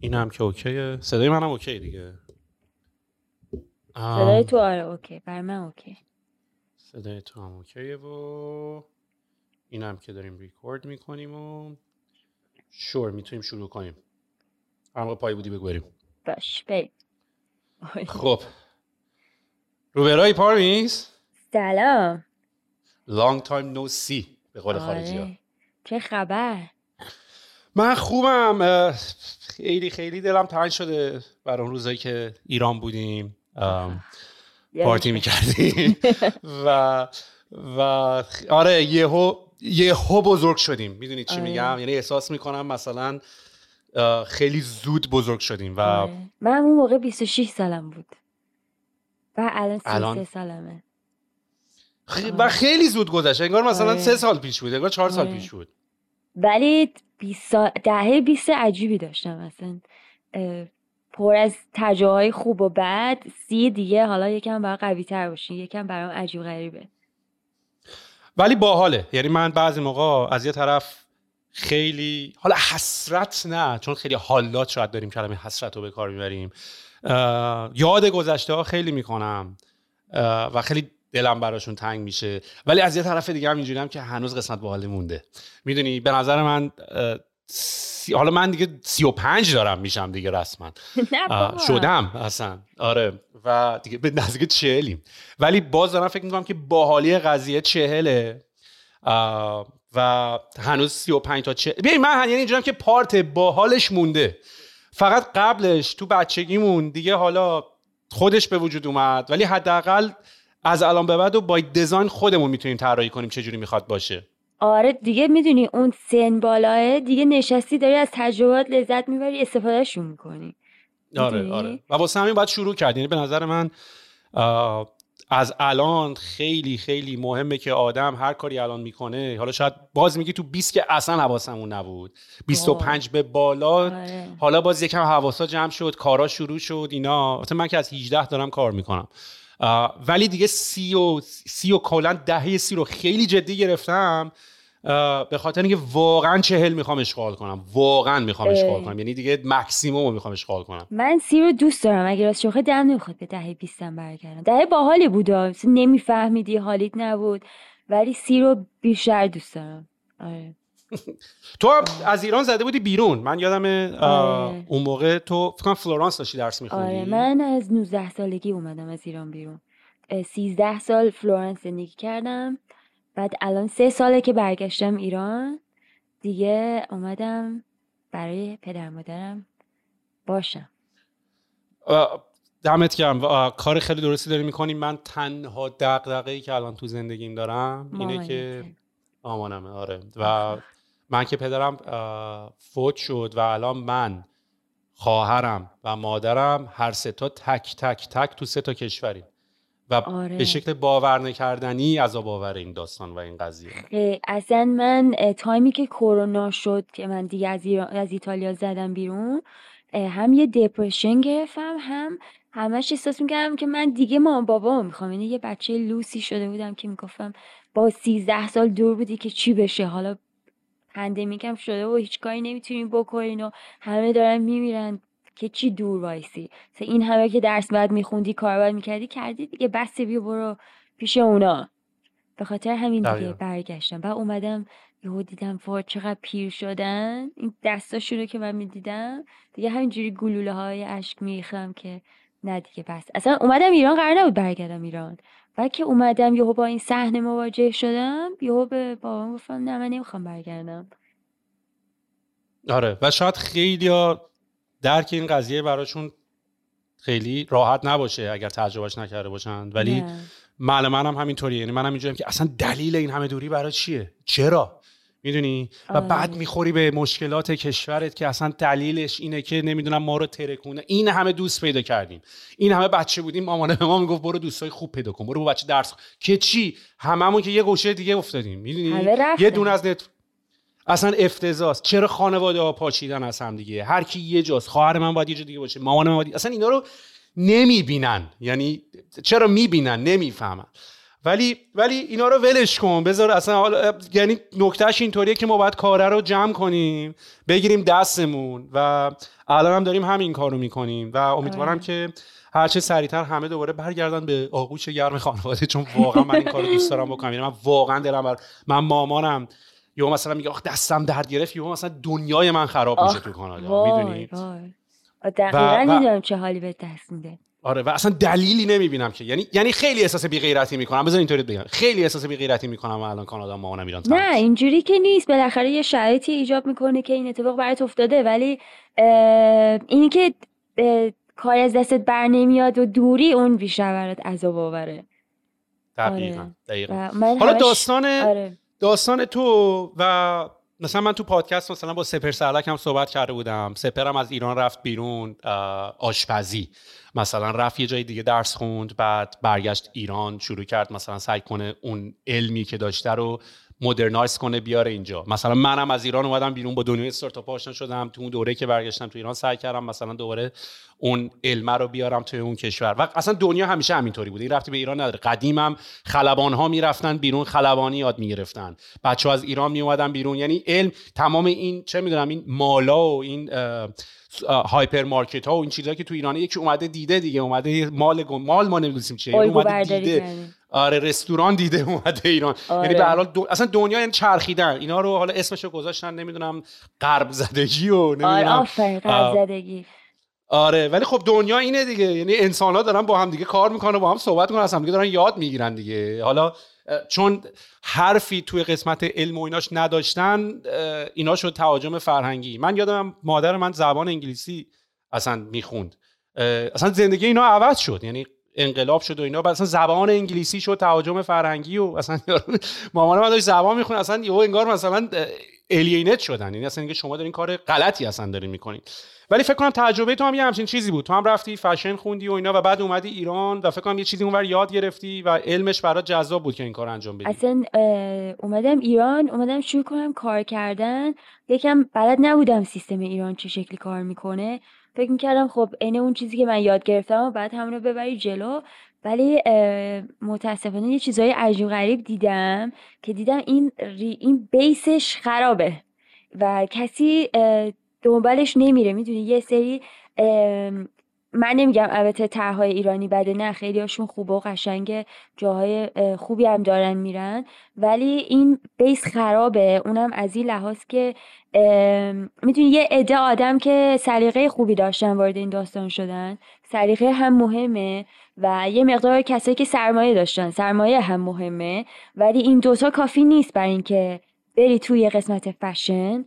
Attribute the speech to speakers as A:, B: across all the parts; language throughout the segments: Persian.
A: این هم که اوکیه. صدای منم اوکی دیگه. آم،
B: صدای تو آره اوکی. بر من اوکی.
A: صدای تو هم اوکیه و این هم که داریم ریکورد می‌کنیم و شور می‌تونیم شروع کنیم. هر موقع پای بودی بگو بریم.
B: باش بریم.
A: خب. روبرای پارمیز؟
B: سلام.
A: Long time no see به قول خارجی ها
B: آره. چه خبر؟
A: من خوبم. خیلی خیلی دلم تنگ شده برای اون روزایی که ایران بودیم ام، پارتی می‌کردیم و و آره یهو یهو بزرگ شدیم می‌دونید چی
B: آره.
A: میگم یعنی احساس می‌کنم مثلا خیلی زود بزرگ شدیم و
B: آره. من اون موقع 26 سالم بود و الان 33
A: الان؟
B: سالمه
A: خ- و خیلی زود گذشت انگار مثلا
B: آره.
A: سه سال پیش بود انگار چهار سال
B: آره.
A: پیش بود
B: ولی 20 سال دهه 20 عجیبی داشتم مثلا پر از تجربه خوب و بد. سی دیگه حالا یکم برای قوی تر باشی یکم برام عجیب غریبه.
A: ولی باحاله. یعنی من بعضی موقع از یه طرف خیلی حالا حسرت نه چون خیلی حالات شاید داریم کلمه حسرت رو به کار می‌بریم. یاد گذشته ها خیلی می‌کنم. و خیلی دلم براشون تنگ میشه. ولی از یه طرف دیگه هم اینجوری که هنوز قسمت باحالی مونده. می‌دونی به نظر من سی... حالا من دیگه سی و پنج دارم میشم دیگه رسما. شدم اصلا. آره. و دیگه به نزدیک چهلیم. ولی باز دارم فکر می‌کنم که باحالی قضیه چهله. و هنوز سی و پنج تا چه ببین من یعنی اینجورم که پارت باحالش مونده. فقط قبلش تو بچگیمون دیگه حالا خودش به وجود اومد ولی حداقل از الان به بعد و با دیزاین خودمون می‌تونیم طراحی کنیم چه جوری می‌خواد باشه.
B: آره دیگه می‌دونی اون سن بالاه دیگه نشستی داری از تجربات لذت می‌بری استفادهشون می‌کنی.
A: آره؟ آره. و واسه همین باید شروع کرد یعنی به نظر من از الان خیلی خیلی مهمه که آدم هر کاری الان می‌کنه حالا شاید باز میگی تو 20 که اصلا حواسمون نبود. 25 به بالا
B: آره.
A: حالا باز یکم حواسا جمع شد کارا شروع شد اینا. مثلا من که از 18 دارم کار می‌کنم. ولی دیگه سی و سی و کلا دهه سی رو خیلی جدی گرفتم. به خاطر اینکه واقعا چهل می‌خوام اشغال کنم. واقعا می‌خوام. اشغال کنم. یعنی دیگه مکسیموم رو می‌خوام عشق و حال کنم.
B: من سی رو دوست دارم. اگه راستشو بخوای دلم نمی‌خواد به دهه بیستم برگردم. دهه باحالی بود. نمیفهمیدی حالیت نبود. ولی سی رو بیشتر دوست دارم. آره.
A: تو از ایران زده بودی بیرون. من یادم
B: آره.
A: اون موقع تو فکر کنم فلورانس داشتی درس میخوندی.
B: آره من از 19 سالگی اومدم از ایران بیرون. اه، 13 سال فلورانس زندگی کردم. بعد الان سه ساله که برگشتم ایران. دیگه اومدم برای پدر مادرم باشم.
A: دمت گرم. کار خیلی درستی داری می‌کنی. من تنها دغدغه ای که الان تو زندگیم دارم اینه که. آمانمه آره. و من که پدرم فوت شد و الان من خواهرم و مادرم هر سه تا تک تک تک تو سه تا کشوریم. و
B: آره.
A: به شکل باور نکردنی عذاب آور این داستان و این قضیه.
B: اصلا من تایمی که کرونا شد که من دیگه از, ایران- از ایتالیا زدم بیرون هم یه دپرشن گرفتم هم همش احساس می‌کردم که من دیگه مامان بابا می‌خوام. یعنی یه بچه لوسی شده بودم که می‌گفتم با سیزده سال دور بودی که چی بشه؟ حالا pandemic هم شده و هیچ کاری نمی‌تونین بکنین و همه دارن میمیرن که چی دور وایسی. این همه که درس باید میخوندی کار باید می‌کردی کردی دیگه بس بیا برو پیش اونا. به خاطر همین دیگه
A: دقیقا.
B: برگشتم. بعد اومدم یهو دیدم وای چقدر پیر شدن. این دستاشون رو که من می‌دیدم دیگه همینجوری گلوله های اشک میریختم که نه دیگه بس. اصلا اومدم ایران قرار نبود برگردم ایران. بعد که اومدم یهو با این صحنه مواجه شدم یهو به بابام گفتم نه من نمی‌خوام برگردم.
A: آره و شاید خیلی درک این قضیه براشون خیلی راحت نباشه اگر تجربهش نکرده باشن ولی. مال منم همینطوریه. یعنی منم اینجوریم که اصلا دلیل این همه دوری برای چیه؟ چرا؟ می‌دونی؟ و
B: آره.
A: بعد می‌خوری به مشکلات کشورت که اصلا دلیلش اینه که نمی‌دونم ما رو ترکونه این همه دوست پیدا کردیم. این همه بچه بودیم مامانه به ما می‌گفت برو دوستای خوب پیدا کن برو با بچه درس کن. که چی؟ هممون که یه گوشه دیگه افتادیم. می‌دونی. یه دونه از نت اصلا افتضاحست چرا خانواده ها پاچیدن از هم دیگه؟ هر کی یه جاست. خواهر من باید یه جا دیگه باشه. مامان من باید اصلا اینا رو نمی‌بینن. یعنی چرا می‌بینن؟ نمی‌فهمن. ولی ولی اینا رو ولش کن. بذار اصلا حالا یعنی نکتهش اینطوریه که ما باید کاره رو جمع کنیم بگیریم دستمون و الان هم داریم همین کار رو می‌کنیم و امیدوارم
B: آره.
A: که هرچه سریعتر همه دوباره برگردن به آغوش گرم خانواده چون واقعا من این کار رو دوست دارم بکنم. یعنی من واقعا دلم بر من مامانم. یهو مثلا میگه آخ دستم درد گرفت یهو مثلا دنیای من خراب میشه تو کانادا. می‌دونی؟
B: دقیقا
A: و-
B: می‌دونم چه حالی به دست میده.
A: آره و اصلا دلیلی نمی‌بینم که. یعنی یعنی خیلی احساس بی‌غیرتی می‌کنم. بذار اینطوری بگم. خیلی احساس بی‌غیرتی می‌کنم الان کانادا مامانم ایران تموم
B: نه. اینجوری که نیست. بالاخره یه شرایطی ایجاب می‌کنه که این اتفاق برات افتاده ولی اینی که اه، کاری از دستت بر نمیاد و دوری اون بیشتر برات عذاب آوره.
A: دقیقاً
B: آره.
A: دقیقاً. حالا داستان
B: آره.
A: داستان تو و مثلا من تو پادکست مثلا با سپر سرلک هم صحبت کرده بودم. سپرم از ایران رفت بیرون آشپزی. مثلا رفت یه جای دیگه درس خوند بعد برگشت ایران شروع کرد مثلا سعی کنه اون علمی که داشته رو مدرنایز کنه بیاره اینجا. مثلا منم از ایران اومدم بیرون با دنیای استارتاپ آشنا شدم. تو اون دوره که برگشتم تو ایران سعی کردم مثلا دوباره اون علمه رو بیارم توی اون کشور. و اصلا دنیا همیشه همینطوری بوده این رفتی به ایران نداره. قدیمم خلبان ها می‌رفتن بیرون خلبانی یاد می‌گرفتن. بچه از ایران می اومدن بیرون. یعنی علم تمام این چه می‌دونم این مالا و این هایپر مارکت ها و این چیزا که تو ایرانه یکی اومده دیده دیگه اومده مال مال ما نمی‌دونیم چیه یعنی اومده دیده. آره رستوران دیده اومده ایران.
B: آره.
A: یعنی به هر حال دو... اصلا دنیا یعنی چرخیدن. اینا رو حالا اسمشو گذاشتن نمی‌دونم غرب زدگی و
B: آره
A: نمی‌دونم.
B: قبل زدگی.
A: آره ولی خب دنیا اینه دیگه. یعنی انسان ها دارن با هم دیگه کار می‌کنن با هم صحبت می‌کنن از هم دیگه دارن یاد می‌گیرن دیگه. حالا چون حرفی توی قسمت علم و ایناش نداشتن اینا شد تهاجم فرهنگی. من یادم مادر من زبان انگلیسی اصلا می‌خوند. اصلا زندگی اینا عوض شد. یعنی انقلاب شد و اینا بعد اصلا زبان انگلیسی شد تهاجم فرهنگی و اصلا مامان داشت زبان می‌خونه اصلا یهو انگار مثلا الینت شدن. یعنی اصلا اینکه شما دارین کار غلطی اصلا دارین می‌کنین. ولی فکر کنم تجربه تو هم یه همچین چیزی بود. تو هم رفتی فشن خوندی و اینا و بعد اومدی ایران و فکر کنم یه چیزی اونور یاد گرفتی و علمش برات جذاب بود که این کار انجام بدی.
B: اصلا اومدم ایران اومدم شروع کنم کار کردن. یکم بلد نبودم سیستم ایران چه شکلی کار می‌کنه. فکر می‌کردم خب عین اون چیزی که من یاد گرفتم و بعد همون رو ببری جلو. ولی متاسفانه یه چیزای عجیب غریب دیدم که دیدم این این بیسش خرابه. و کسی دنبالش نمیره. می‌دونی یه سری من نمیگم البته طرحهای ایرانی بده نه خیلی هاشون خوبه و قشنگه جاهای اه، خوبی هم دارن میرن. ولی این بیس خرابه. اونم از این لحاظ که ام، می‌دونی یه عده آدم که سلیقه خوبی داشتن وارد این داستان شدن. سلیقه هم مهمه و یه مقدار کسایی که سرمایه داشتن سرمایه هم مهمه. ولی این دوتا کافی نیست برای اینکه بری توی قسمت فشن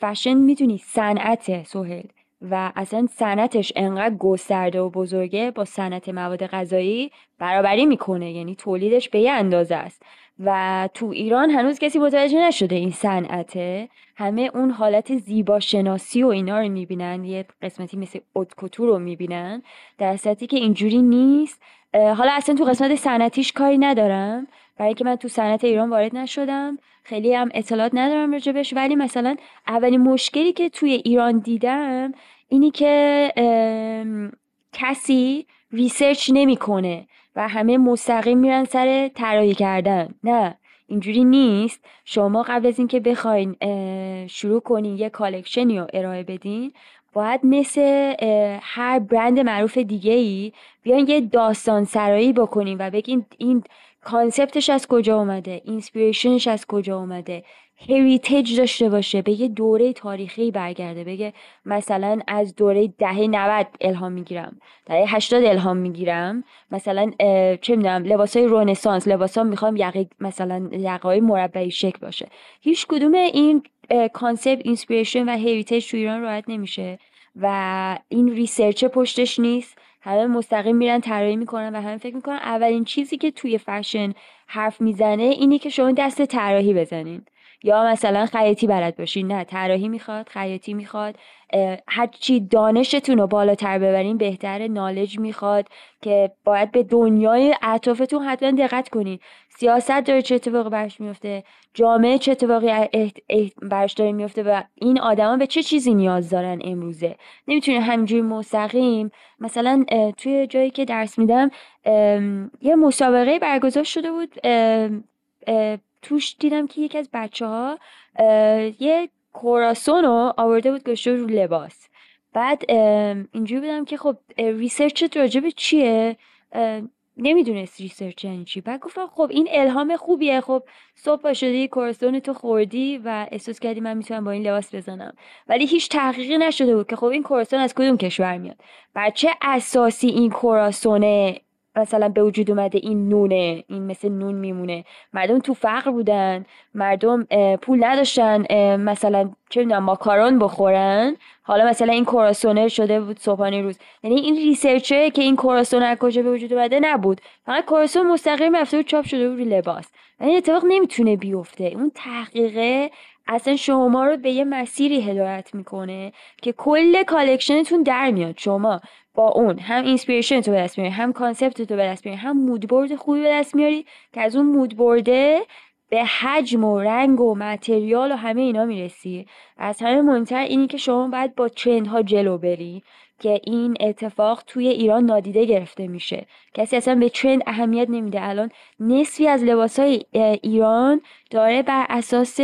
B: فشن می‌دونی صنعت سهل و اصلا صنعتش انقدر گسترده و بزرگه با صنعت مواد غذایی برابری می‌کنه یعنی تولیدش به یه اندازه است. و تو ایران هنوز کسی متوجه نشده این صنعته. همه اون حالت زیبا شناسی و اینا رو می‌بینن یه قسمتی مثل اوتکوتو رو می‌بینن در صورتی که اینجوری نیست. حالا اصلا تو قسمت صنعتیش کاری ندارم. برای اینکه من تو صنعت ایران وارد نشدم. خیلی هم اطلاعات ندارم راجبش. ولی مثلا اولین مشکلی که توی ایران دیدم اینی که کسی research نمی‌کنه و همه مستقیم میرن سر طراحی کردن. نه اینجوری نیست. شما قبل از اینکه بخواین شروع کنین یه collection ی رو ارائه بدین باید مثل هر برند معروف دیگه ای بیاین یه داستان سرایی بکنین و بگین این concept ش از کجا اومده؟ inspiration ش از کجا اومده؟ heritage داشته باشه به یه دوره تاریخی برگرده بگه مثلا از دوره دهه 90 الهام می‌گیرم دهه 80 الهام می‌گیرم مثلا چه می‌دونم لباسای رنسانس لباسا می‌خوام یقه مثلا یقه مربعی شکل باشه. هیچ کدوم این concept inspiration و heritage تو ایران رعایت نمیشه و این research پشتش نیست. همه مستقیم میرن طراحی می‌کنن و همه فکر می‌کنن اولین چیزی که توی فشن حرف می‌زنه اینی که شما دست طراحی بزنین. یا مثلا خیاطی بلد باشین نه طراحی می‌خواد خیاطی می‌خواد. اه، هر چی دانشتون رو بالاتر ببرین بهتر knowledge می‌خواد که باید به دنیای اطرافتون حتما دقت کنین. سیاست داره چه اتفاقی برش میفته جامعه چه اتفاقی برش داره میفته و این آدما به چه چیزی نیاز دارن امروزه؟ نمی‌تونه همینجوری مستقیم. مثلا توی جایی که درس میدم یه مسابقه برگزار شده بود. توش دیدم که یکی از بچه ها یه کوراسون رو آورده بود بود رو لباس. بعد اینجوری بودم که خب ریسرچت راجع به چیه؟ نمی‌دونست research یعنی چی. بعد گفتم خب این الهام خوبیه. خب صبح پا شدی یه کروسان تو خوردی و احساس کردی من می‌تونم با این لباس بزنم. ولی هیچ تحقیقی نشده بود که خب این کروسان از کدوم کشور میاد؟ بر چه اساسی این کروسانه مثلا به وجود اومده این نونه این مثل نون میمونه. مردم تو فقر بودن. مردم پول نداشتن. مثلا چه می‌دونم ماکارون بخورن. حالا مثلا این کروسانه شده بود صبحانه روز. یعنی این research ه که این کروسان از کجا به وجود اومده نبود. فقط کروسان مستقیم رفته بود چاپ شده بود روی لباس. این اتفاق نمی‌تونه بیفته. اون تحقیقه اصلا شما رو به یه مسیری هدایت می‌کنه که کل collection تون در میاد. شما با اون هم inspiration تو به دست میاری هم concept تو به دست میاری هم moodboard خوبی به دست میاری که از اون moodboard ه به حجم و رنگ و material و همه اینا می‌رسی. از همه مهمتر اینی که شما باید با trend ها جلو بری که این اتفاق توی ایران نادیده گرفته میشه. کسی اصلا به ترند اهمیت نمیده. الان نصفی از لباسای ایران داره بر اساس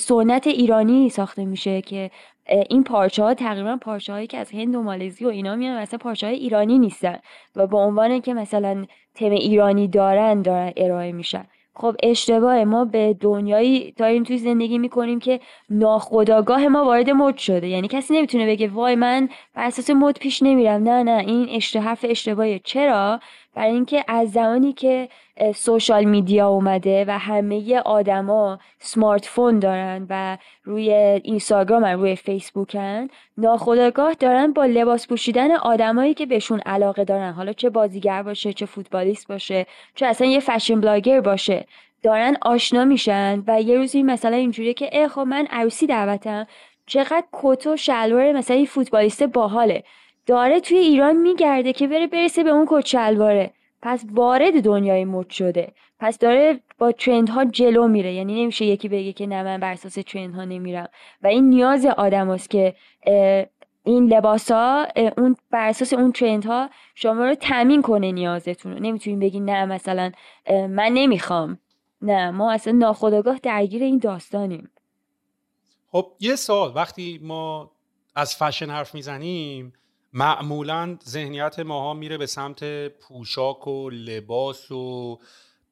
B: سنت ایرانی ساخته میشه که این پارچه ها تقریبا پارچه هایی که از هند و مالزی و اینا میان مثلا پارچه های ایرانی نیستن و به عنوان که مثلا تم ایرانی دارن دارن ارائه میشن. خب اشتباه ما به دنیایی داریم توی زندگی می‌کنیم که ناخودآگاه ما وارد مد شده. یعنی کسی نمی‌تونه بگه وای من بر اساس مد پیش نمیرم. نه نه. این اشت حرف اشتباهیه. چرا؟ برای اینکه از زمانی که social media اومده و همه آدما smartphone دارن و روی اینستاگرام روی فیسبوکن ناخودآگاه دارن با لباس پوشیدن آدمایی که بهشون علاقه دارن. حالا چه بازیگر باشه چه فوتبالیست باشه چه اصلا یه fashion blogger باشه دارن آشنا میشن و یه روزی مثلا اینجوریه که اه خب من عروسی دعوتم چقدر کت و شلوار مثلا این فوتبالیست باحاله. داره توی ایران میگرده که بره برسه به اون کت شلواره. پس وارد دنیای مد شده. پس داره با ترند ها جلو میره. یعنی نمیشه یکی بگه که نه من بر اساس ترند ها نمیرم. و این نیاز آدم هست که این لباس ها اون بر اساس اون ترند ها شما رو تامین کنه نیازتون رو. نمی‌تونین بگین نه مثلا من نمی‌خوام. نه ما اصلا ناخودآگاه درگیر این داستانیم.
A: خب یه سوال. وقتی ما از فشن حرف می‌زنیم معمولا ذهنیت ماها میره به سمت پوشاک و لباس و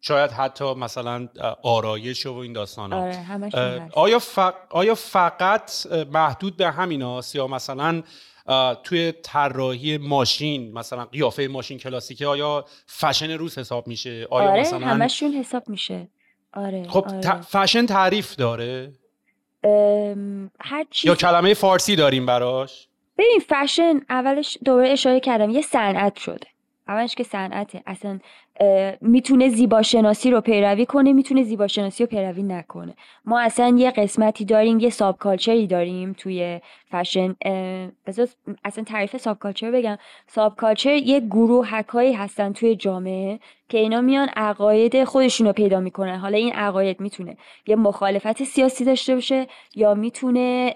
A: شاید حتی مثلا آرایش و این داستان ها
B: آره
A: آیا, فق... آیا فقط محدود به همین هاست یا مثلا توی طراحی ماشین مثلا قیافه ماشین کلاسیکه آیا فشن روز حساب میشه؟ آیا
B: آره
A: مثلا
B: همشون حساب میشه. آره
A: خب
B: آره.
A: ت- فشن تعریف داره؟
B: ام، هر چیز
A: یا کلمه فارسی داریم براش؟
B: ببین فشن اولش دوباره اشاره کردم یه صنعت شده. اولش که صنعته اصلا می‌تونه زیباشناسی رو پیروی کنه می‌تونه زیباشناسی رو پیروی نکنه. ما اصلا یه قسمتی داریم یه subculture ی داریم توی فشن اصلا تعریف subculture بگم. subculture یه گروهکایی هستن توی جامعه که اینا میان عقاید خودشون رو پیدا می‌کنن. حالا این عقاید می‌تونه یه مخالفت سیاسی داشته باشه یا می‌تونه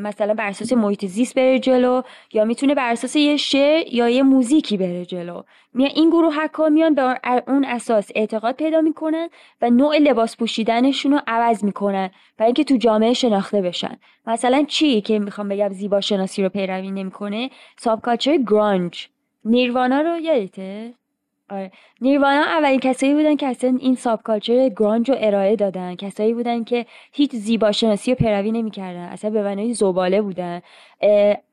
B: مثلا بر اساس محیط زیست بره جلو یا می‌تونه بر اساس یه شعر یا یه موزیکی بره جلو. میان این گروه حکا میان به اون اساس اعتقاد پیدا می‌کنن و نوع لباس پوشیدنشون رو عوض می‌کنن برای اینکه تو جامعه شناخته بشن. مثلا چی که می‌خوام بگم زیبا شناسی رو پیروی نمی‌کنه؟ ساب گرانج. نیروانا رو یادته؟ آره. نیروانا اولین کسایی بودن که اصلا این ساب کالچر گرانج رو ارائه دادن. کسایی بودن که هیچ زیبا شناسی رو پیروی نمی‌کردن. اصلا به معنای زباله بودن.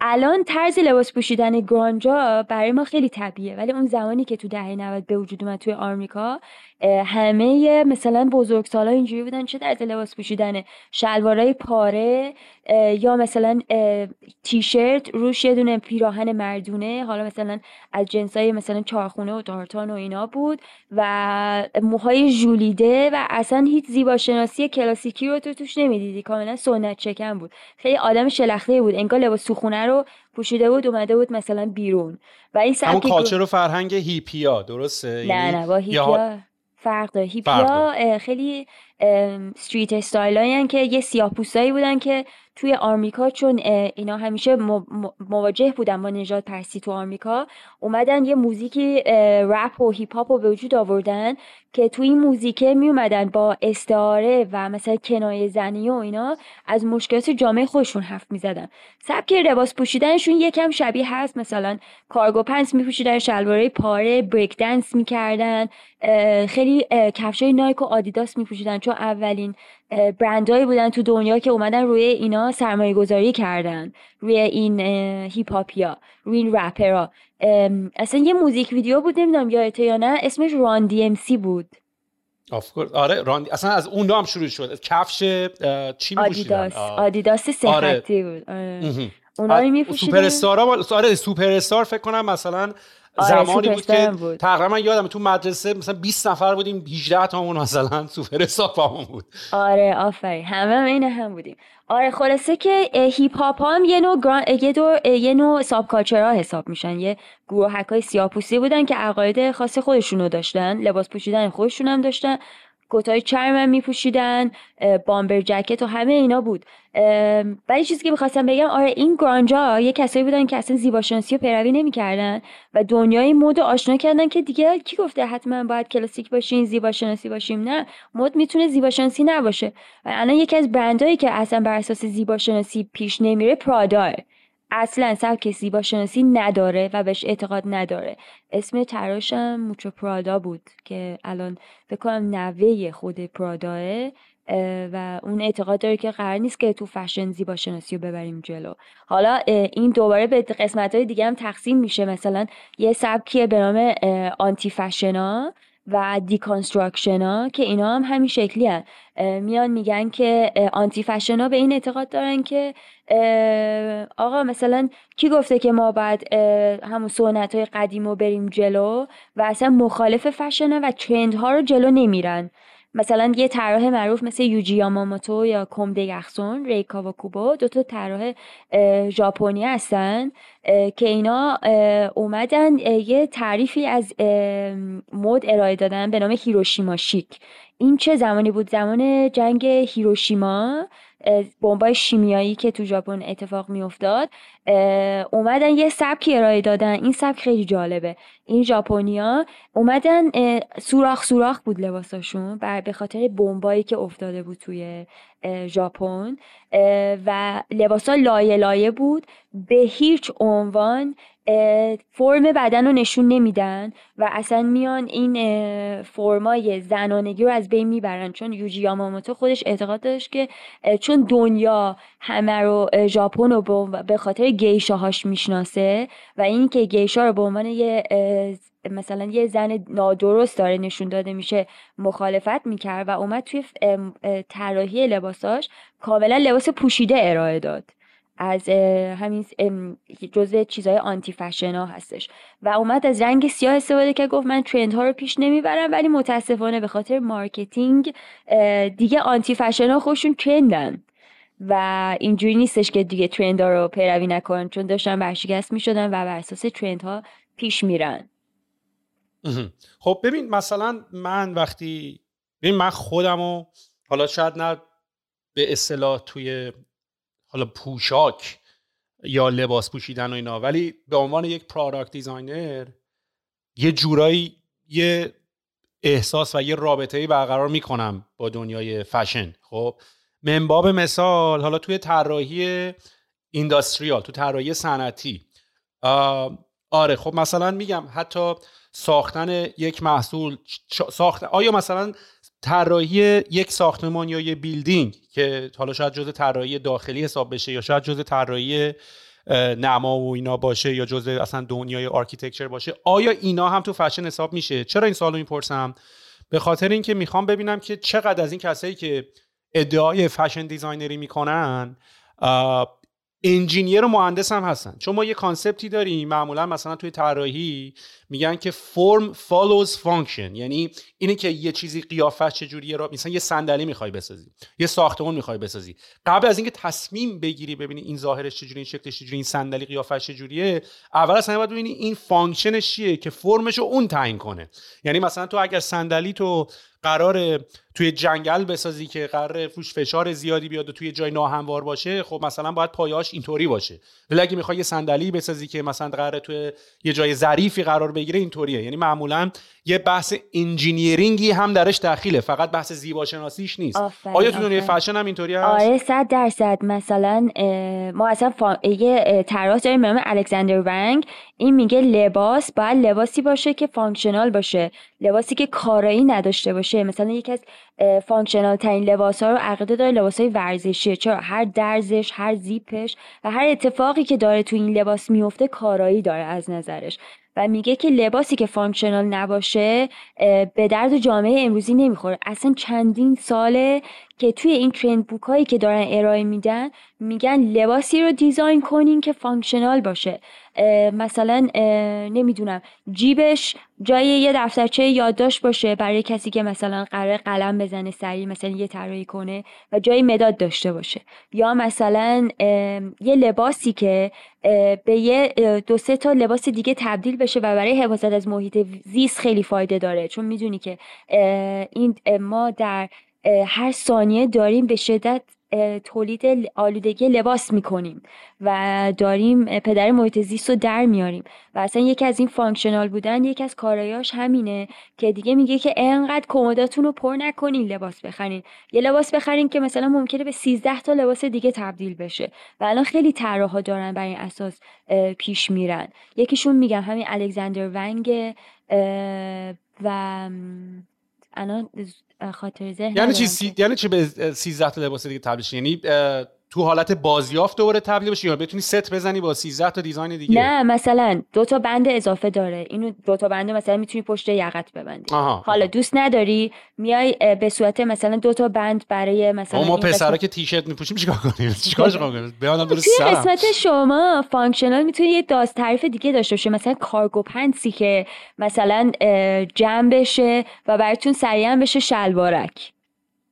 B: الان طرز لباس پوشیدن گرانجا برای ما خیلی طبیعه ولی اون زمانی که تو دهه 90 به وجود اومد توی آمریکا همه مثلا بزرگسالا اینجوری بودن چه طرز لباس پوشیدن شلوارای پاره یا مثلا تیشرت روش یه دونه پیراهن مردونه حالا مثلا از جنسای مثلا چارخونه و دارتان و اینا بود و موهای ژولیده و اصلا هیچ زیبا شناسی کلاسیکی رو تو توش نمی‌دیدی کاملا سنت چکن بود. خیلی آدم شلخته بود انگار لباس سوخونه رو پوشیده بود اومده بود مثلا بیرون. و این
A: همون کالچر و فرهنگ هیپیا درسته؟
B: نه یعنی نه با هیپیا فرق داره. هیپیا خیلی street style که یه سیاه‌پوستایی بودن که توی آمریکا چون اینا همیشه مواجه بودن با نژادپرستی تو آمریکا اومدن یه موزیکی رپ و هیپ هاپ رو به وجود آوردن که توی این موزیکه می اومدن با استعاره و مثلا کنایه زنی و اینا از مشکلات جامعه خودشون حرف می زدن سبک لباس پوشیدنشون یکم شبیه هست. مثلا cargo pants می پوشیدن شلوارای پاره breakdance می کردن خیلی کفشای نایک و آدیداس می پوشیدن چون اولین برندهایی بودن تو دنیا که اومدن روی اینا سرمایه گذاری کردن. روی این هیپ هاپیا روی این رپرا اصلا یه music video بود نمی‌دونم یادته یا نه اسمش Run DMC بود.
A: آره Run اصلا از اون هم شروع شد. کفش چی
B: آدیداس. آدیداس صحتی آره. بود. آره. اونایی میپوشیدن.
A: Super star ا آره سوپر استار فکر کنم مثلا زمانی بود که تقریبا یادم تو مدرسه مثلا 20 نفر بودیم 18 تامون مثلا سوپر استار بود.
B: آره آفرین. همه هم این هم بودیم. آره خلاصه که هیپ هاپ هم یه نوع grun... یه, دو... یه نوع sub ها حساب میشن. یه گروه های سیاه‌پوستی بودن که عقاید خاص خودشونو داشتن لباس پوشیدن خودشون هم داشتن. کتای چرم میپوشیدن bomber jacket و همه اینا بود. ولی چیزی که می‌خواستم بگم آره این grunge ا یه کسایی بودن که اصلا زیباشناسی رو پیروی نمی‌کردن و دنیای مد آشنا کردن که دیگه کی گفته حتما باید کلاسیک باشین زیباشناسی باشیم؟ نه مد می‌تونه زیباشناسی نباشه. و الان یکی از برندهایی که اصلا بر اساس زیباشناسی پیش نمیره پراداه اصلا سبک زیبا شناسی نداره و بهش اعتقاد نداره. اسم تراشم موچو پرادا بود که الان بکنم نوه خود پراداه و اون اعتقاد داره که قرار نیست که تو فشن زیبا شناسی رو ببریم جلو. حالا این دوباره به قسمت های دیگه هم تقسیم میشه. مثلا یه سبکیه به نام anti fashion ا. و deconstruction ها که اینا هم همین شکلی هن. میان میگن که anti fashion ها به این اعتقاد دارن که آقا مثلا کی گفته که ما باید همون سنت های قدیم رو بریم جلو و اصلا مخالف فشن و ترند ها رو جلو نمیرن مثلا یه طراح معروف مثل یوجی یاماموتو یا Comme des Garçons ری کاواکوبو دو تا طراح ژاپنی هستن که اینا اومدن یه تعریفی از مد ارائه دادن به نام هیروشیما شیک. این چه زمانی بود؟ زمان جنگ هیروشیما. بمبای شیمیایی که تو ژاپن اتفاق میافتاد اومدن یه سبکی ارائه دادن. این سبک خیلی جالبه. این ژاپنیا اومدن سوراخ سوراخ بود لباساشون بر به خاطر بمبایی که افتاده بود توی ژاپن و لباسا لایه لایه بود. به هیچ عنوان فرم بدن رو نشون نمیدن و اصلا میان این فرمای زنانگی رو از بین می‌برن. چون یوجی یاماموتو خودش اعتقاد داشت که چون دنیا همه رو ژاپن رو به خاطر گیشاهاش می‌شناسه و این که گیشا رو به عنوان یه مثلا یه زن نادرست داره نشون داده میشه مخالفت می‌کرد و اومد توی طراحی لباساش کاملا لباس پوشیده ارائه داد. از همین جزء چیزهای anti fashion ها هستش. و اومد از رنگ سیاه استفاده که گفت من ترند ها رو پیش نمی‌برم ولی متاسفانه به خاطر marketing دیگه anti fashion ها خودشون ترندن و اینجوری نیستش که دیگه ترند ها رو پیروی نکنن چون داشتن ورشکست می‌شدن و بر اساس ترند ها پیش میرن.
A: خب ببین مثلا من وقتی ببین من خودم و حالا شاید نه به اصطلاح توی حالا پوشاک یا لباس پوشیدن و اینا. ولی به عنوان یک product designer یه جورایی یه احساس و یه رابطه برقرار می‌کنم با دنیای فشن. خب من باب مثال حالا توی طراحی industrial تو طراحی صنعتی. آره خب مثلا میگم حتی ساختن یک محصول ساخت آیا مثلا طراحی یک ساختمان یا یه building که حالا شاید جزء طراحی داخلی حساب بشه یا شاید جزء طراحی نما و اینا باشه یا جزء اصلا دنیای architecture باشه آیا اینا هم تو فشن حساب میشه؟ چرا این سوالو می‌پرسم؟ به خاطر اینکه می‌خوام ببینم که چقدر از این کسایی که ادعای fashion designer ی می‌کنن engineer و مهندس هم هستن. چون ما یه concept ی داریم معمولا مثلا توی طراحی میگن که form follows function. یعنی اینه که یه چیزی قیافش چجوریه رو مثلا یه صندلی می‌خوای بسازی یه ساختمان می‌خوای بسازی. قبل از اینکه تصمیم بگیری ببینی این ظاهرش چجوری این شکلش چجوری این صندلی قیافش چجوریه اول اصلا باید ببینی این function ش چیه که فرمش رو اون تعیین کنه. یعنی مثلا تو اگر صندلی تو قرار توی جنگل بسازی که قرار فوش فشار زیادی بیاد و توی جای ناهموار باشه خب مثلا باید پایه‌اش اینطوری باشه. ولی اگه می‌خوای یه صندلی بسازی که مثلا قرار توی یه جای ظریفی قرار بگیره اینطوریه. یعنی معمولا یه بحث انجینیرینگی هم درش داخله فقط بحث زیباشناسیش نیست. آیا تو دنیای فشن هم اینطوری هست؟
B: آره 100 درصد. مثلا ما اصلا فا... یه طراح داریم به الکساندر ونگ. این میگه لباس باید لباسی باشه که functional باشه. لباسی که کارایی نداشته باشه. مثلا یکی از functional ترین لباس ها رو عقیده داره لباس های ورزشیه چرا؟ هر درزش هر زیپش و هر اتفاقی که داره تو این لباس میفته کارایی داره از نظرش. و میگه که لباسی که functional نباشه به درد جامعه امروزی نمی‌خوره. اصلا چندین ساله که توی این trend book هایی که دارن ارائه میدن میگن لباسی رو design کنین که functional باشه. مثلا نمی‌دونم جیبش جای یه دفترچه یادداشت باشه برای کسی که مثلا قرار قلم بزنه سریع مثلا یه طراحی کنه و جای مداد داشته باشه. یا مثلا یه لباسی که به یه دو سه تا لباس دیگه تبدیل بشه و برای حفاظت از محیط زیست خیلی فایده داره. چون می‌دونی که این ما در هر ثانیه داریم به شدت تولید آلودگی لباس می‌کنیم و داریم پدر محیط زیست رو در میاریم و اصلا یکی از این functional بودن یکی از کارایاش همینه که دیگه میگه که انقدر کمداتون رو پر نکنین لباس بخرین. یه لباس بخرین که مثلا ممکنه به 13 تا لباس دیگه تبدیل بشه و الان خیلی طراحا دارن بر این اساس پیش میرن. یکیشون میگم همین الکساندر ونگ و الان خاطر ذهن
A: یعنی چی سی... یعنی چی به 13 تا لباس دیگه تبدیل یعنی تو حالت بازیافت دوباره تبدیل بشی یا بتونی ست بزنی با 13 تا دیزاین دیگه؟
B: نه مثلا دو تا بند اضافه داره. اینو دو تا بند مثلا می‌تونی پشت یقت ببندی. آها. حالا دوست نداری میای به صورت مثلا دو تا بند برای مثلا
A: ما پسرا که تیشرت میپوشیم چیکار کنیم؟ چیکارش کنیم؟ بیانم درست
B: توی قسمت شما فانکشنال می‌تونی یه داز تعریف دیگه داشته باشه مثلا کارگو پنسی که مثلا جمع بشه و براتون سریع بشه شلوارک.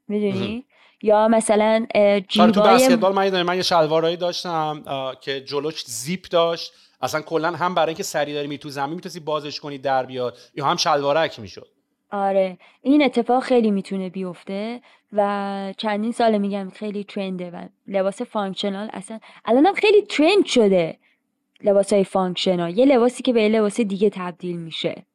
B: می‌دونی؟ یا مثلا جیبای
A: تو بسکتبال من من یه شلوارایی داشتم که جلوش زیپ داشت. اصلا کلا هم برای اینکه سریع داری میری تو زمین می‌تونی بازش کنی در بیاد. یا هم شلوارک می‌شد.
B: آره. این اتفاق خیلی می‌تونه بیفته و چندین سال میگم خیلی ترنده و لباس functional اصلا الانم خیلی ترند شده لباس های functional. یه لباسی که به لباس دیگه تبدیل میشه.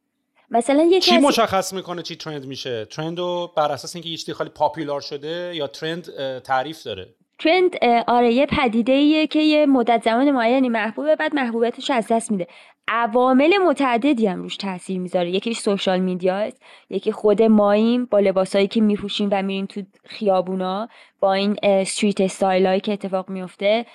B: مثلا یه
A: چی مشخص می‌کنه چی ترند میشه؟ ترند رو بر اساس اینکه یه خیلی popular شده یا ترند تعریف داره؟
B: ترند آره یه پدیده ایه که یه مدت زمان معینی محبوبه بعد محبوبیتش از دست میده. عوامل متعددی هم روش تاثیر می‌ذاره. یکیش social media یکی خود ماییم با لباسایی که میپوشیم و میریم تو خیابونا با این street style که اتفاق میفته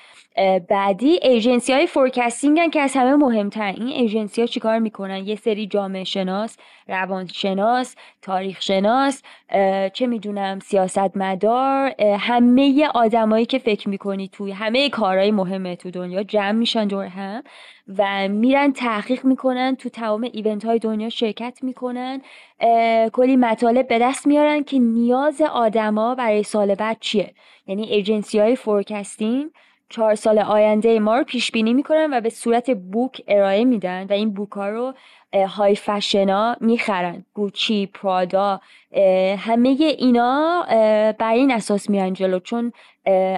B: بعدی agency های forecasting که از همه مهمتر این ایجنسی ها چیکار می‌کنن؟ یه سری جامعه شناس روان شناس تاریخ شناس چه می‌دونم سیاست مدار همه آدمایی که فکر می‌کنی توی همه کارهای مهمه تو دنیا جمع میشن دور هم و میرن تحقیق می‌کنن تو تمام event های دنیا شرکت می‌کنن. کلی مطالب به دست میارن که نیاز آدما برای سال بعد چیه؟ یعنی agency های forecasting چهار سال آینده ما رو پیش بینی می‌کنن و به صورت book ارائه میدن و این book ها رو high fashion ا می‌خرن. گوچی پرادا همه اینا بر این اساس میان جلو. چون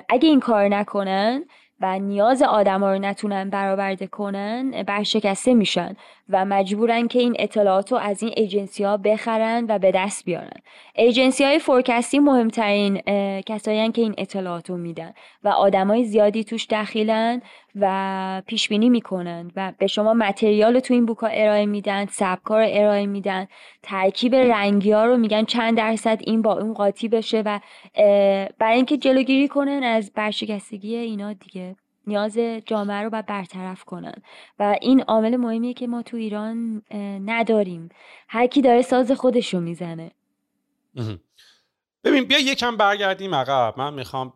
B: اگه این کار نکنن و نیاز آدما رو نتونن برآورده کنن ورشکسته میشن. و مجبورن که این اطلاعات رو از این ایجنسی ها بخرن و به دست بیارن. ایجنسی های فورکستی مهمترین کسایی که این اطلاعات رو میدن و آدمای زیادی توش دخیلن و پیش بینی می‌کنن و به شما متریال تو این بوکا ارائه میدن سبکا رو ارائه میدن ترکیب رنگی ها رو میگن چند درصد این با اون قاطی بشه و برای اینکه جلوگیری کنن از برشکستگی اینا دیگه. نیاز جامعه رو باید برطرف کنن. و این عامل مهمیه که ما تو ایران نداریم. هر کی داره ساز خودش رو می‌زنه.
A: ببین بیا یکم برگردیم عقب. من می‌خوام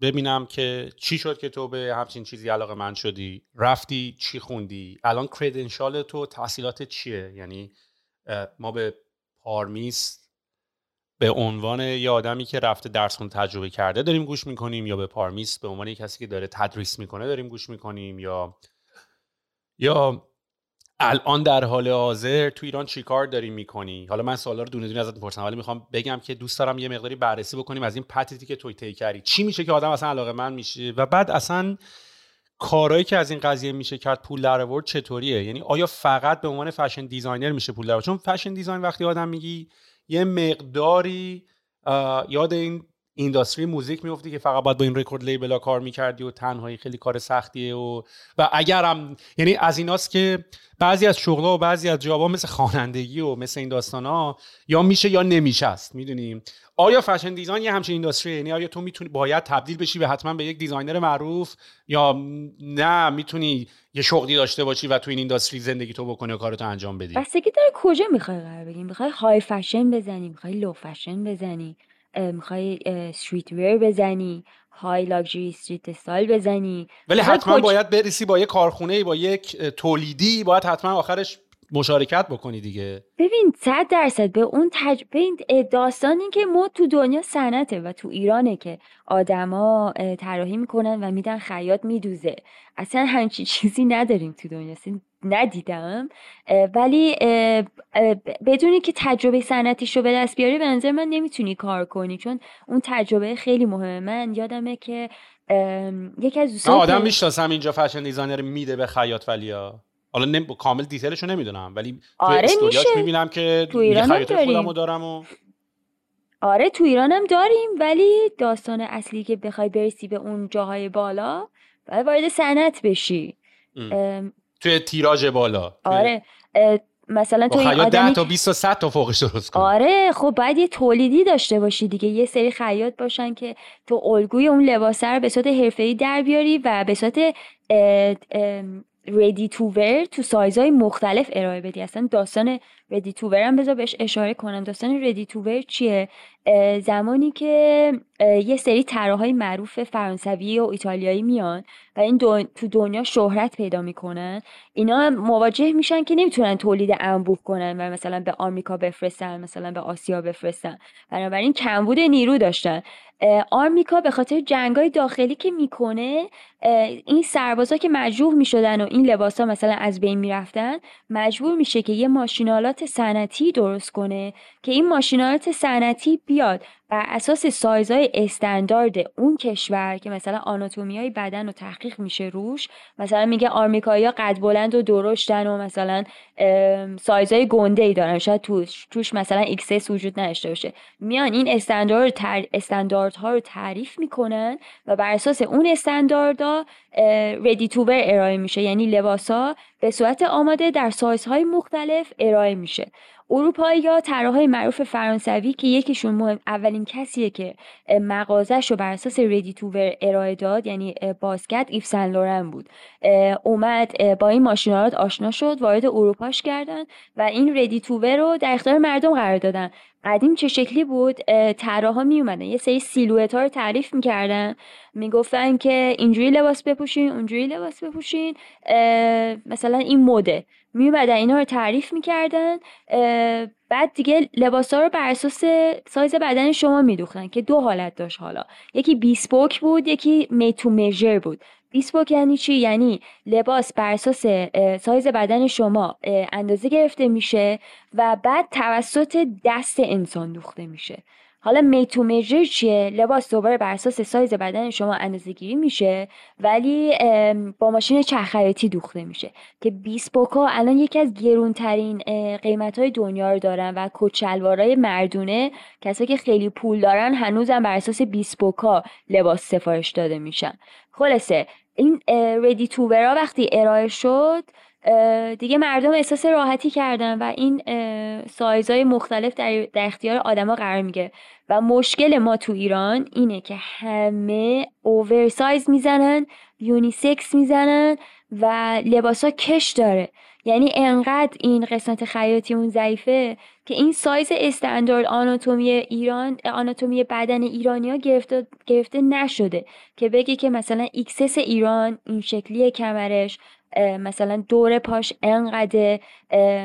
A: ببینم که چی شد که تو به همچین چیزی علاقه من شدی. رفتی چی خوندی؟ الان کردنشال تو تحصیلات چیه؟ یعنی ما به پارمیس به عنوان یه آدمی که رفته درس خون تجربه کرده داریم گوش می‌کنیم یا به پارمیس به عنوان کسی که داره تدریس می‌کنه داریم گوش می‌کنیم یا یا الان در حال حاضر تو ایران چیکار داری می‌کنی؟ حالا من سوالا رو دونه دونه ازت می‌پرسم ولی می‌خوام بگم که دوست دارم یه مقداری بررسی بکنیم از این پتیتی که توی طی کردی. چی میشه که آدم اصلا علاقه‌مند میشه؟ و بعد اصلا کارهایی که از این قضیه میشه کرد پول در آورد چطوریه؟ یعنی آیا فقط به عنوان fashion designer میشه پول در چون fashion design وقتی آدم میگی یه مقداری یاد این industry music میفتی که فقط باید با این record label کار می‌کردی و تنهایی خیلی کار سختیه و و اگرم یعنی از ایناست که بعضی از شغلها و بعضی از job ا مثل خوانندگی و مثل این داستان ها یا میشه یا نمیشه است می‌دونیم آیا fashion design یه همچین industry یعنی آیا تو می‌تونی باید تبدیل بشی به حتما به یک designer معروف یا نه می‌تونی یه شغلی داشته باشی و تو این industry زندگی تو بکنی و کارتو انجام بدی؟
B: بستگی داره کجا می‌خوای قرار بگیم می‌خوای high fashion بزنی؟ می‌خوای low fashion بزنی؟ می‌خوای streetwear بزنی های لاکچری استریت استایل بزنی.
A: ولی حتما باید برسی با یه کارخونه با یک تولیدی باید حتما آخرش مشارکت بکنی دیگه.
B: ببین صد درصد به اون تج... ببین داستان این که ما تو دنیا صنعته و تو ایرانه که آدما طراحی می‌کنن و میدن خیاط میدوزه. اصلا همچی چیزی نداریم تو دنیا. ندیدم. ولی بدونی که تجربه صنعتیش رو به دست بیاری به نظر من نمی‌تونی کار کنی چون اون تجربه خیلی مهمه. من یادمه که یکی از دوستان
A: آدم می‌شناسم اینجا فشن دیزاینر میده به خیاط ولیا. حالا نم... کامل دیتیلش رو نمی‌دونم ولی
B: آره
A: تو می‌بینم که
B: تو ایران داریم.
A: خودمو دارم و
B: آره تو ایرانم داریم ولی داستان اصلی که بخوای برسی به اون جاهای بالا باید وارد صنعت بشی.
A: توی تیراژ بالا.
B: آره مثلا تو این
A: خیاط 10
B: آدمی
A: تا 20 تا 100 تا فوقش درست کنه
B: آره خب باید یه تولیدی داشته باشی دیگه. یه سری خیاط باشن که تو الگوی اون لباسه رو به صورت حرفه‌ای در بیاری و به صورت ردی تو ور تو سایزهای مختلف ارائه بدی. اصلا داستان ردی تو ور هم بذار بهش اشاره کنم. داستان ردی تو چیه؟ زمانی که یه سری طراحای معروف فرانسوی و ایتالیایی میان و این دو... تو دنیا شهرت پیدا می‌کنن اینا مواجه میشن که نمی‌تونن تولید انبوه کنن و مثلا به آمریکا بفرستن مثلا به آسیا بفرستن. بنابراین کمبود نیرو داشتن. آمریکا به خاطر جنگای داخلی که می‌کنه این سربازا که مجروح می‌شدن و این لباسا مثلا از بین می‌رفتن مجبور میشه که یه ماشینالات صنعتی درست کنه که این ماشینالات صنعتی بیاد. بر اساس سایزهای استاندارد اون کشور که مثلا آناتومی های بدن رو تحقیق میشه روش مثلا میگه آمریکایی قد بلند و درشتن و مثلا سایزهای گنده ای دارن. شاید توش توش مثلا XS وجود نداشته باشه. میان این استاندارد تر... استانداردها رو تعریف می‌کنن و بر اساس اون استانداردها ready to ارائه میشه. یعنی لباسا به صورت آماده در سایزهای مختلف ارائه میشه. اروپایی ها طراحهای معروف فرانسوی که یکیشون مهم اولین کسیه که مغازش رو بر اساس ردی تو ارائه داد یعنی باسکت ایف سن لورن بود. اومد با این ماشینالات آشنا شد وارد اروپاش کردن و این ردی تو رو در اختیار مردم قرار دادن. قدیم چه شکلی بود؟ طراحا می اومدن یه سری سیلویت ها رو تعریف می‌کردن. می‌گفتن که اینجوری لباس بپوشین اونجوری لباس بپوشین. مثلا این مده. میومدن اینا رو تعریف می‌کردن بعد دیگه لباس ها رو بر اساس سایز بدن شما میدوختن که دو حالت داشت حالا. یکی bespoke بود یکی made to measure بود. bespoke یعنی چی؟ یعنی لباس بر اساس سایز بدن شما اندازه گرفته میشه و بعد توسط دست انسان دوخته میشه. حالا made to measure چیه؟ لباس دوباره بر اساس سایز بدن شما اندازه گیری میشه ولی با ماشین چرخ خیاطی دوخته میشه. که بیسپوکا الان یکی از گرونترین قیمت های دنیا رو دارن و کچلوارای مردونه. کسایی که خیلی پول دارن هنوزم بر اساس بیسپوکا لباس سفارش داده میشن. خلاصه این ردی توورا وقتی ارائه شد دیگه مردم احساس راحتی کردن و این سایزهای مختلف در, اختیار آدما قرار میگه. و مشکل ما تو ایران اینه که همه اوورسایز می‌زنن unisex می‌زنن و لباسا کش داره. یعنی انقدر این قسمت خیاطیمون ضعیفه که این سایز استاندارد آناتومی ایران آناتومی بدن ایرانی ها گرفته, گرفته نشده. که بگی که مثلا XS ایران این شکلی کمرش مثلا دور پاش انقدر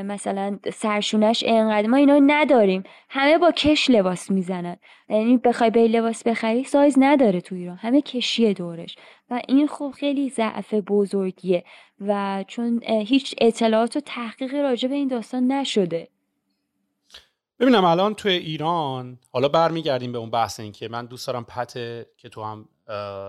B: مثلا سرشونه‌ش انقدر. ما اینا نداریم. همه با کش لباس می‌زنن. یعنی بخوای به لباس بخری سایز نداره تو ایران. همه کشیه دورش. و این خب خیلی ضعف بزرگیه. و چون هیچ اطلاعات و تحقیق راجع به این داستان نشده.
A: ببینم الان توی ایران حالا برمیگردیم به اون بحث این که من دوست دارم پته که تو هم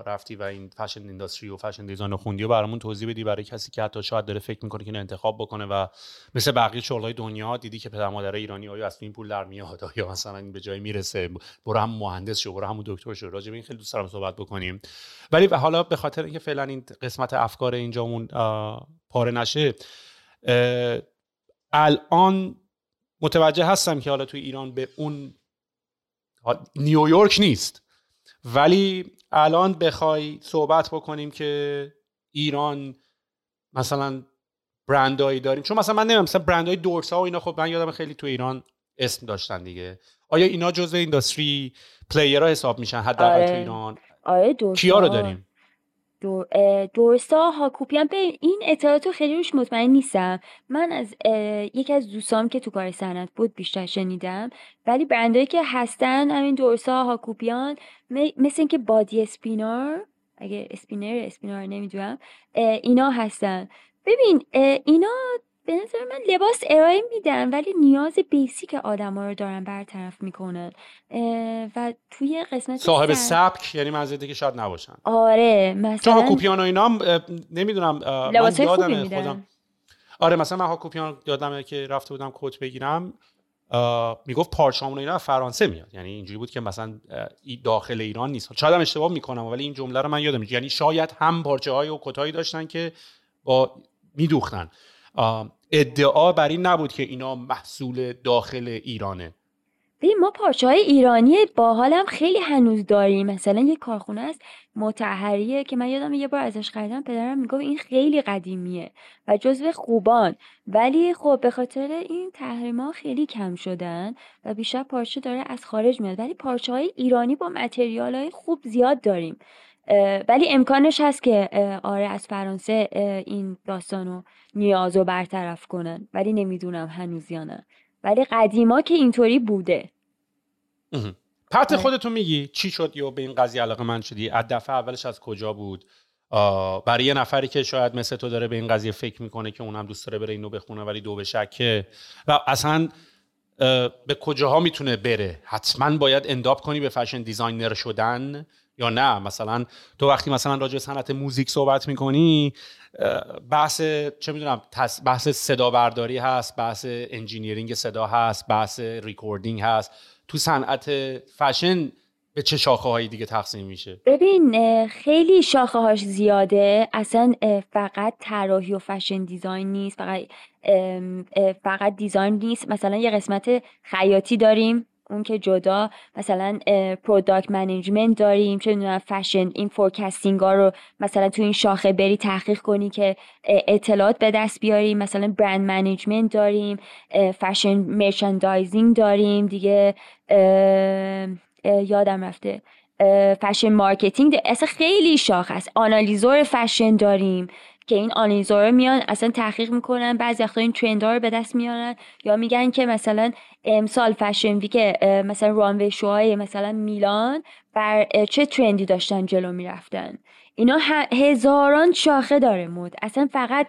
A: رفتی و این فشن اینداستری و فشن دیزاین خوندی و برامون توضیح بدی. برای کسی که حتی شاید داره فکر می‌کنه که انتخاب بکنه و مثل بقیه شغلای دنیا دیدی که پدر مادر ایرانی آیا از این پول در میاد؟ یا مثلا این به جای می‌رسه؟ برو هم مهندس شو برو هم دکتر شو. راجع به این خیلی دوست دارم صحبت بکنیم. ولی حالا به خاطر اینکه فعلا این قسمت افکار اینجامون پاره نشه الان متوجه هستم که حالا توی ایران به اون نیویورک نیست. ولی الان بخوای صحبت بکنیم که ایران مثلا برندهایی داریم. چون مثلا من نمی‌دونم مثلا برندهای دورسا و اینا خب من یادم خیلی تو ایران اسم داشتن دیگه. آیا اینا جزء اینداستری پلیرها حساب میشن حداقل آره. تو ایران؟
B: آره
A: کیا رو داریم؟
B: دور دورسا هاکوپیان به این اطلاعات خیلی روش مطمئن نیستم. من از یکی از دوستام که تو کار صنعت بود بیشتر شنیدم. ولی برندهایی که هستن همین دورسا هاکوپیان مثل اینکه بادی اسپینار اگه اسپینر اسپینار نمی‌دونم اینا هستن. ببین اینا به نظر من لباس ارائه میدن ولی نیاز بیسیک آدم ها رو دارن برطرف می‌کنن. و توی قسمت
A: صاحب سبک یعنی منظورته که شاید نباشن.
B: آره مثلا
A: چون کوپیان و اینا نمی‌دونم
B: لباس خوبی میدن. خودم...
A: آره مثلا من کوپیان یادمه که رفته بودم کوت بگیرم می‌گفت پارچامون اینا فرانسه میاد. یعنی اینجوری بود که مثلا داخل ایران نیست. شاید هم اشتباه می‌کنم ولی این جمله رو من یادم یعنی شاید هم پارچه های و کتایی داشتن که با میدوختن. ادعا بر این نبود که اینا محصول داخل ایرانه.
B: ببین ما پارچه های ایرانی باحال هم خیلی هنوز داریم. مثلا یه کارخونه است متحریه که من یادم یه بار ازش خریدم پدرم می‌گفت این خیلی قدیمیه و جزو خوبان. ولی خب به خاطر این تحریما خیلی کم شدن و بیشتر پارچه داره از خارج میاد. ولی پارچه های ایرانی با متریال های خوب زیاد داریم. ولی امکانش هست که آره از فرانسه این داستانو نیاز رو برطرف کنن. ولی نمی‌دونم هنوز یا نه. ولی قدیما که اینطوری بوده.
A: پت آره. خودتون میگی چی شد یا به این قضیه علاقه من شدی؟ از دفعه اولش از کجا بود؟ برای یه نفری که شاید مثل تو داره به این قضیه فکر می‌کنه که اونم دوست داره بره اینو بخونه ولی دو به شکه. و اصلا به کجاها می‌تونه بره؟ حتما باید انداب کنی به فشن دیزاینر شدن. یا نه. مثلا تو وقتی مثلا راجع به صنعت music صحبت می‌کنی بحث چه می‌دونم بحث صدا برداری هست بحث engineering صدا هست بحث recording هست. تو صنعت فشن به چه شاخه هایی دیگه تقسیم میشه؟
B: ببین خیلی شاخه هاش زیاده. اصلا فقط طراحی و fashion design نیست فقط فقط design نیست. مثلا یه قسمت خیاطی داریم. اون که جدا مثلا product management داریم چه می‌دونم فشن این forecasting ها رو مثلا تو این شاخه بری تحقیق کنی که اطلاعات به دست بیاریم مثلا brand management داریم fashion merchandising داریم دیگه. یادم رفته. fashion marketing اصلا خیلی شاخه‌ست. آنالیزور فشن داریم. که این آنالیزور میان اصلا تحقیق می‌کنن بعضی وقتا این trend رو به دست میارن یا میگن که مثلا امسال fashion week مثلا runway show های مثلا میلان بر چه trend ی داشتن جلو می‌رفتن. اینا هزاران شاخه داره مود. اصلا فقط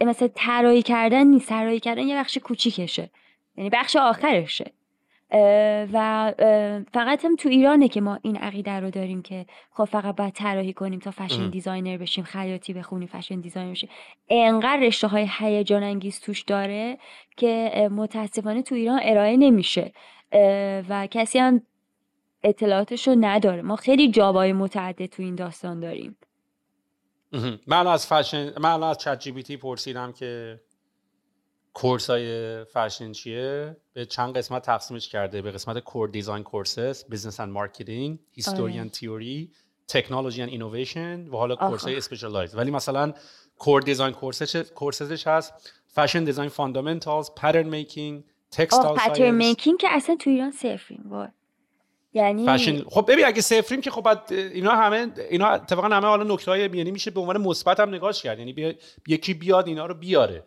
B: مثلا طراحی کردن نیست. طراحی کردن یه بخش کوچیکشه. یعنی بخش آخرشه. و فقط هم تو ایرانه که ما این عقیده رو داریم که خب فقط باید طراحی کنیم تا fashion designer بشیم خیاطی بخونیم fashion designer بشیم. انقدر رشته های هیجان انگیز توش داره که متاسفانه تو ایران ارائه نمیشه. و کسی هم اطلاعاتش رو نداره. ما خیلی job ای متعدد تو این داستان داریم.
A: من از فشن من از ChatG پرسیدم که course های فشن چیه؟ به چند قسمت تقسیمش کرده. به قسمت core design courses business and marketing history theory technology and innovation و حالا course های specialized ولی مثلا core design courses ش هست. فشن دیزاین فاندامنتالز پترن میکینگ تکستایل
B: پترن میکینگ که اصلا تو ایران صفریم یعنی
A: فشن خب ببین اگه صفریم که خب اینا همه اینا اتفاقا همه حالا نکته های یعنی میشه به عنوان مثبت هم نگاهش کرد. یعنی یکی بیاد اینا رو بیاره.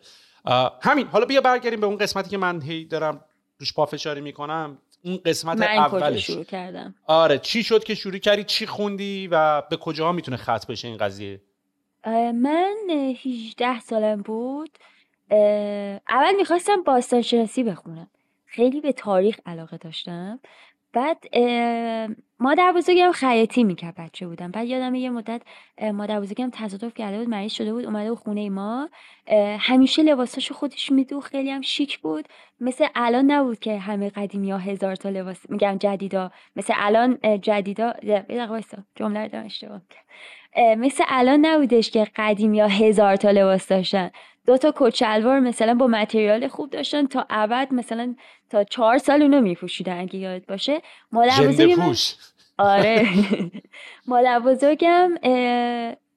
A: همین حالا بیا برگردیم به اون قسمتی که من هی دارم روش پافشاری می‌کنم. اون قسمت
B: من
A: اولش.
B: شروع کردم؟
A: آره چی شد که شروع کردی؟ چی خوندی و به کجا می‌تونه خط بشه این قضیه؟
B: من 18 سالم بود. اول می‌خواستم باستان شناسی بخونم. خیلی به تاریخ علاقه داشتم. بعد مادر بزرگم خیاطی می‌کرد بچه بودم. بعد یادم یه مدت مادر بزرگم تصادف کرده بود مریض شده بود اومده بود خونه ما. همیشه لباساشو خودش میدو خیلی هم شیک بود. مثل الان نبود که همه قدیمی ها هزار تا لباس میگم جدیدا. مثل الان جدیدا جمله رو دارم اشتباه مثل الان نبودش که قدیمی ها هزار تا لباس داشتن. دو تا کچلوار مثلا با متریال خوب داشتن تا ابد مثلا تا چهار سال اونو میپوشیدن اگه یاد باشه. مادر بزرگم آره. مادر بزرگم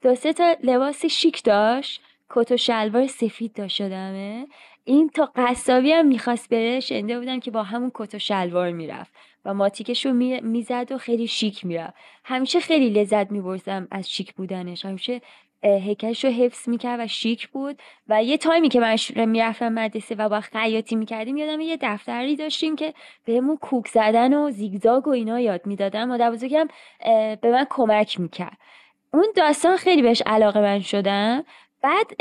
B: دو سه تا لباس شیک داشت. کت و شلوار سفید داشت شدمه. این تا قصابی هم می‌خواست بره شنده بودم که با همون کت و شلوار می‌رفت و ماتیکش رو می‌زد و خیلی شیک می‌رفت. همیشه خیلی لذت میبرزم از شیک بودنش. همیشه هیکلش رو حفظ می‌کرد و شیک بود. و یه تایمی که من می‌رفتم مدرسه و با خیاطی می‌کردیم یادم یه دفتری داشتیم که بهمون کوک زدن و زیگزاگ و اینا یاد می‌دادن. مادر بزرگم به من کمک می‌کرد. اون داستان خیلی بهش علاقه من شدم. بعد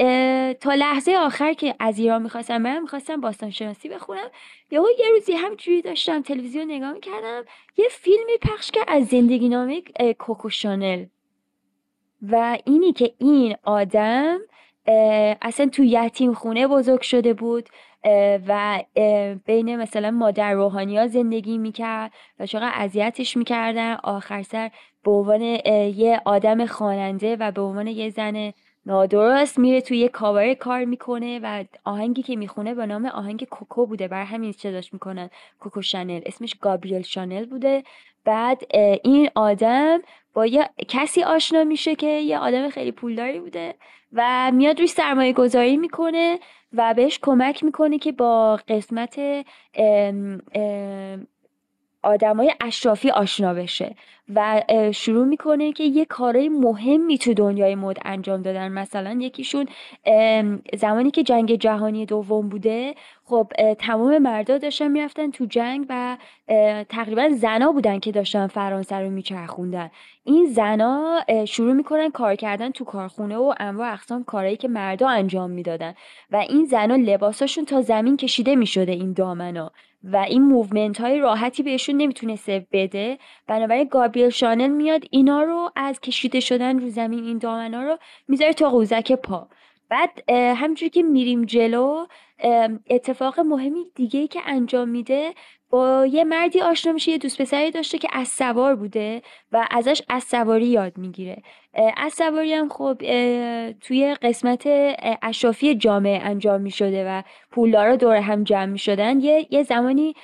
B: تا لحظه آخر که از ایران می‌خواستم برم می‌خواستم باستان شناسی بخونم. یهو یه روزی همجوری داشتم تلویزیون نگاه می‌کردم یه فیلمی پخش کرد از زندگی نامه کوکو شانل. و اینی که این آدم اصلا تو یتیم خونه بزرگ شده بود و بین مثلا مادر روحانی ها زندگی می‌کرد و چقدر اذیتش می‌کردن. آخر سر به عنوان یه آدم خواننده و به عنوان یه زن نادرست میره توی یه کاور کار می‌کنه و آهنگی که می‌خونه به نام آهنگ کوکو بوده. بر همین صداش می‌کنن. کوکو شانل. اسمش گابریل شانل بوده. بعد این آدم با یه کسی آشنا میشه که یه آدم خیلی پولداری بوده و میاد روی سرمایه گذاری می‌کنه و بهش کمک می‌کنه که با قسمت آدمای اشرافی آشنا بشه و شروع می‌کنه که یه کارهای مهمی تو دنیای مد انجام دادن. مثلا یکیشون زمانی که جنگ جهانی دوم بوده خب تمام مردا داشتن می‌رفتن تو جنگ و تقریبا زنا بودن که داشتن فرانسه رو میچرخوندن. این زنا شروع می‌کنن کار کردن تو کارخونه و انواع اقسام کارهایی که مردا انجام می‌دادن. و این زنا لباساشون تا زمین کشیده می‌شده این دامنا. و این movement های راحتی بهشون نمی‌تونسته بده. بنابراین گابریل شانل میاد اینا رو از کشیده شدن رو زمین این دامنا رو می‌ذاره تا قوزک پا. بعد همینجوری که میریم جلو اتفاق مهمی دیگه ای که انجام میده با یه مردی آشنا میشه یه دوست پسری داشته که اسب سوار بوده و ازش اسب سواری یاد می‌گیره. از هم خب توی قسمت اشرافی جامعه انجام می‌شده و پولدارا دور هم جمع می‌شدن. یه،, یه زمانی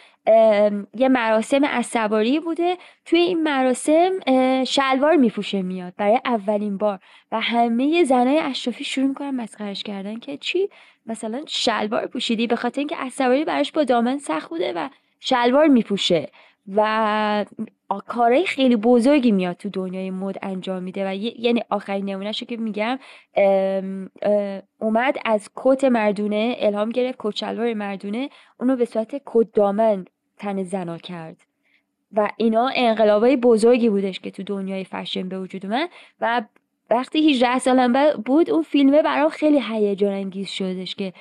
B: یه مراسم از سواری بوده. توی این مراسم شلوار میپوشه میاد برای اولین بار و همه زنای اشرافی شروع می‌کنن مسخرش کردن که چی؟ مثلا شلوار پوشیدی به خاطر اینکه از سواری براش با دامن سخت بوده و شلوار میپوشه. و کارهای خیلی بزرگی میاد تو دنیای مد انجام میده و یعنی آخرین نمونهش که میگم اومد از کت مردونه الهام گرفت کت شلوار مردونه اونو به صورت کت دامن تن زنا کرد. و اینا انقلابای بزرگی بودش که تو دنیای فشن به وجود اومد و وقتی 18 سالم بود اون فیلمه برام خیلی هیجان انگیز شدش که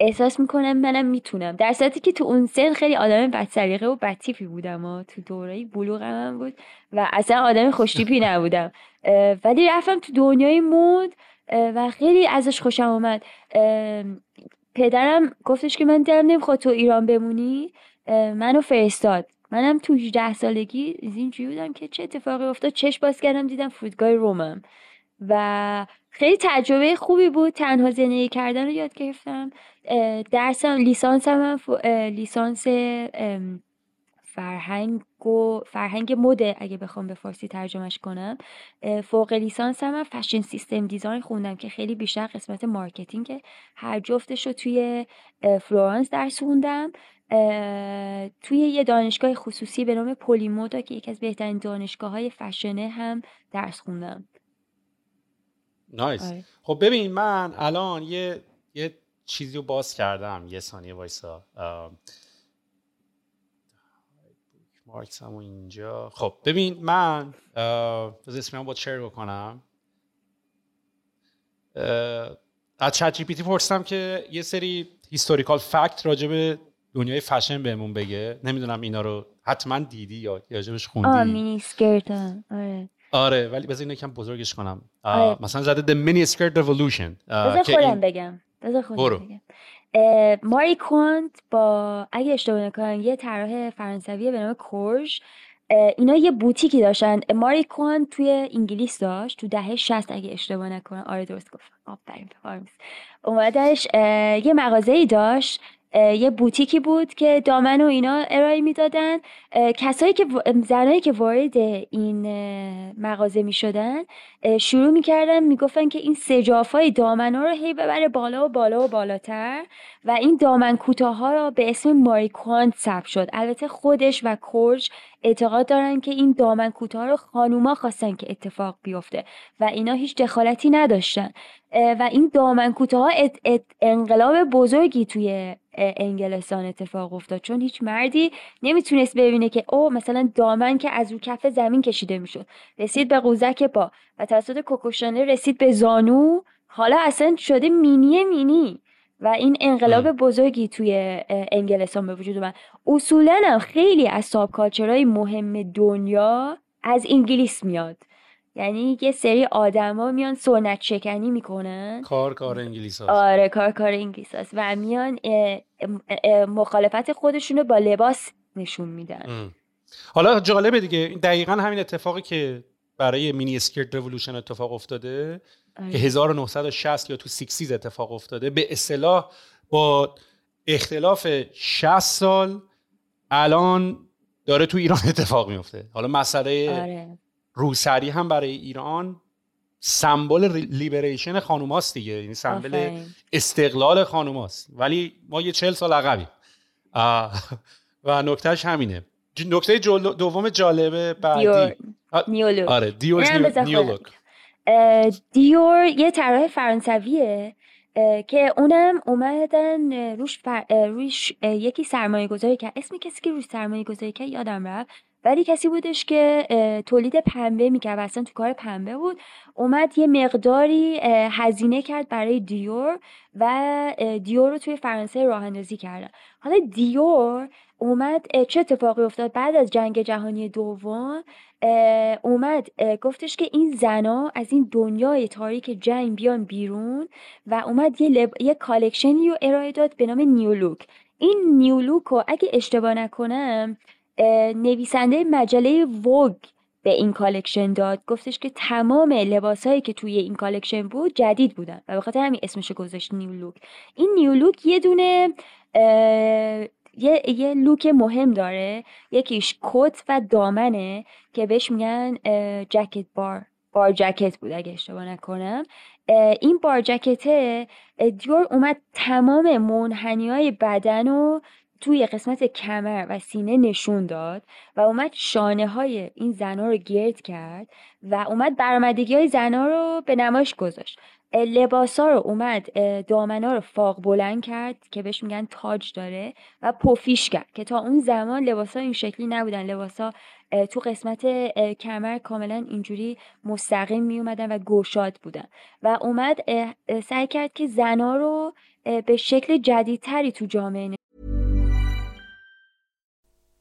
B: احساس می‌کنم منم می‌تونم. در صورتی که تو اون سن خیلی آدم بدسریقه و بدتیپی بودم و تو دوره بلوغ من بود و اصلا آدم خوشتیپی نبودم. ولی رفتم تو دنیای مود و خیلی ازش خوشم آمد پدرم گفتش که من دلم نمی‌خواد تو ایران بمونی. منو فرستاد. منم تو 18 سالگی اینجوری بودم که چه اتفاقی افتاد. چش باز کردم دیدم فرودگاه رومم. و خیلی تجربه خوبی بود. تنها زندگی کردن رو یاد گرفتم. درسم لیسانس هم لیسانس فرهنگ و فرهنگ مده اگه بخوام به فارسی ترجمهش کنم. فوق لیسانس هم fashion system design خوندم که خیلی بیشتر قسمت marketing هر جفتش رو توی فلورانس درس خوندم. توی یه دانشگاه خصوصی به نام Polimoda که یکی از بهترین دانشگاه های فشنه هم درس خوندم.
A: nice آره. خب ببین من الان یه یه چیزی رو باز کردم. یه ثانیه وایسا. مارکس هم اینجا. خب ببین من از اسمم با شیر بکنم. از ChatGPT پرسیدم که یه سری historical fact راجع به دنیای فشن بهمون بگه. نمی‌دونم اینا رو حتما دیدی یا راجبش خوندی؟
B: آه mini skirt آره.
A: آره ولی بذار اینو کم بزرگش کنم. آره. مثلا زده The Mini Skirt Revolution
B: بذار خودم بگم. بذار خودم بگم. ماری کوانت با اگه اشتباه نکنم یه طراح فرانسویه به نام کورژ. اینا یه بوتیکی داشتن. ماری کوانت توی انگلیس داشت تو دهه 60 اگه اشتباه نکنم. آره درست گفتم آفرین اومدش یه مغازه ای داشت. یه بوتیکی بود که دامن و اینا ارائه می‌دادن. کسایی که زنایی که وارد این مغازه می شدن شروع می‌کردن می‌گفتن که این سجافای دامن ها رو هی ببره بالا و بالا و بالاتر و این دامن کوتاه ها رو به اسم ماریکوانت ثبت شد. البته خودش و کورج اعتقاد دارن که این دامن کوتاه رو خانوما خواستن که اتفاق بیفته و اینا هیچ دخالتی نداشتن. و این دامن کوتاه انقلاب بزرگی توی انگلستان اتفاق افتاد. چون هیچ مردی نمی‌تونست ببینه که او مثلا دامن که از رو کف زمین کشیده می‌شد. رسید به قوزک پا و توسط کوکوشانه رسید به زانو. حالا اصلا شده مینی مینی. و این انقلاب بزرگی توی انگلستان به وجود اومد. اصولا هم خیلی از ساب کالچرهای مهم دنیا از انگلیس میاد. یعنی یه سری آدما میان سنت شکنی می‌کنن
A: کار کار انگلیس هست.
B: آره کار کار انگلیس هست و میان مخالفت خودشون رو با لباس نشون میدن
A: حالا جالبه دیگه دقیقا همین اتفاقی که برای mini skirt revolution اتفاق افتاده آره. که 1960 یا تو sixties اتفاق افتاده به اصطلاح با اختلاف 60 سال الان داره تو ایران اتفاق میفته حالا مسئله آره. روسری هم برای ایران سمبل liberation خانوماست دیگه. یعنی سمبل استقلال خانوماست ولی ما یه چل سال عقبیم. و نکتهش همینه. نکته دوم جالبه
B: دیور.
A: بعدی
B: نیولوک.
A: آره دیور
B: اینم
A: نیو,
B: بذار
A: نیو
B: خودم
A: لوک
B: اه، دیور یه طراح فرانسویه که اونم اومدن روش, فر- روش یکی سرمایه گذاری کرد. اسم کسی که روش سرمایه گذاری کرد؟ یادم رفت. ولی کسی بودش که تولید پنبه می‌کرد و اصلا تو کار پنبه بود. اومد یه مقداری هزینه کرد برای دیور و دیور رو توی فرانسه راه اندازی کردن. حالا دیور اومد چه اتفاقی افتاد بعد از جنگ جهانی دوم؟ اومد گفتش که این زنا از این دنیای تاریک جنگ بیان بیرون و اومد یه, لب... یه collection ی رو ارائه داد به نام New Look. این New Look رو اگه اشتباه نکنم نویسنده مجله ووگ به این collection داد. گفتش که تمام لباسهایی که توی این collection بود جدید بودن و به خاطر همین اسمش گذاشت New Look این نیولوک یه دونه یه, یه لوک مهم داره. یکیش کت و دامنه که بهش میگن جکت بار. بار جکت بود اگه اشتباه نکنم. این بار جکته دیور اومد تمام منحنی های بدن رو توی قسمت کمر و سینه نشون داد و اومد شانه های این زنا رو گرد کرد و اومد برآمدگی های زنا رو به نمایش گذاشت. لباس ها رو اومد دامنا رو فاق بلند کرد که بهش میگن تاج داره و پفیش کرد که تا اون زمان لباس ها این شکلی نبودن. لباس ها تو قسمت کمر کاملا اینجوری مستقیم می اومدن و گشاد بودن و اومد سعی کرد که زنا رو به شکل جدیدتری تو جامعه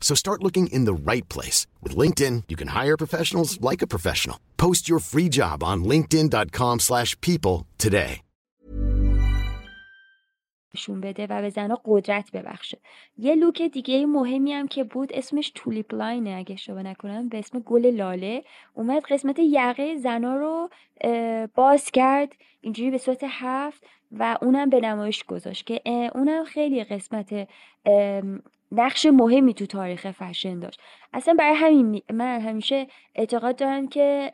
C: So start looking in the right place. With LinkedIn, you can hire professionals like a professional. Post your free job on linkedin.com slash people today.
B: نشون بده و به زنها قدرت ببخشه یه لوک دیگه مهمی هم که بود اسمش تولیپ لاینه اگه اشتباه نکنم به اسم گل لاله اومد قسمت یقه زنا رو باز کرد اینجوری به صورت هفت و اونم به نمایش گذاشت که اونم خیلی قسمت نقش مهمی تو تاریخ فشن داشت. اصلا برای همین می- من همیشه اعتقاد دارم که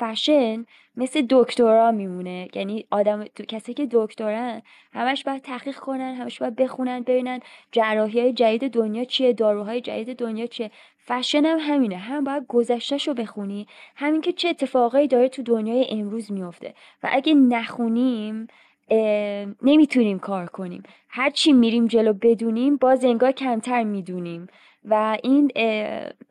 B: فشن مثل دکترا میمونه. یعنی آدم کسی که دکترن همش باید تحقیق کنن همش باید بخونن ببینن جراحی های جدید دنیا چیه داروهای جدید دنیا چیه. فشن هم همینه. هم باید گذشتهش رو بخونی. همین که چه اتفاقایی داره تو دنیای امروز میفته و اگه نخونیم نمی‌تونیم کار کنیم. هر چی میریم جلو بدونیم باز انگار کمتر می‌دونیم. و این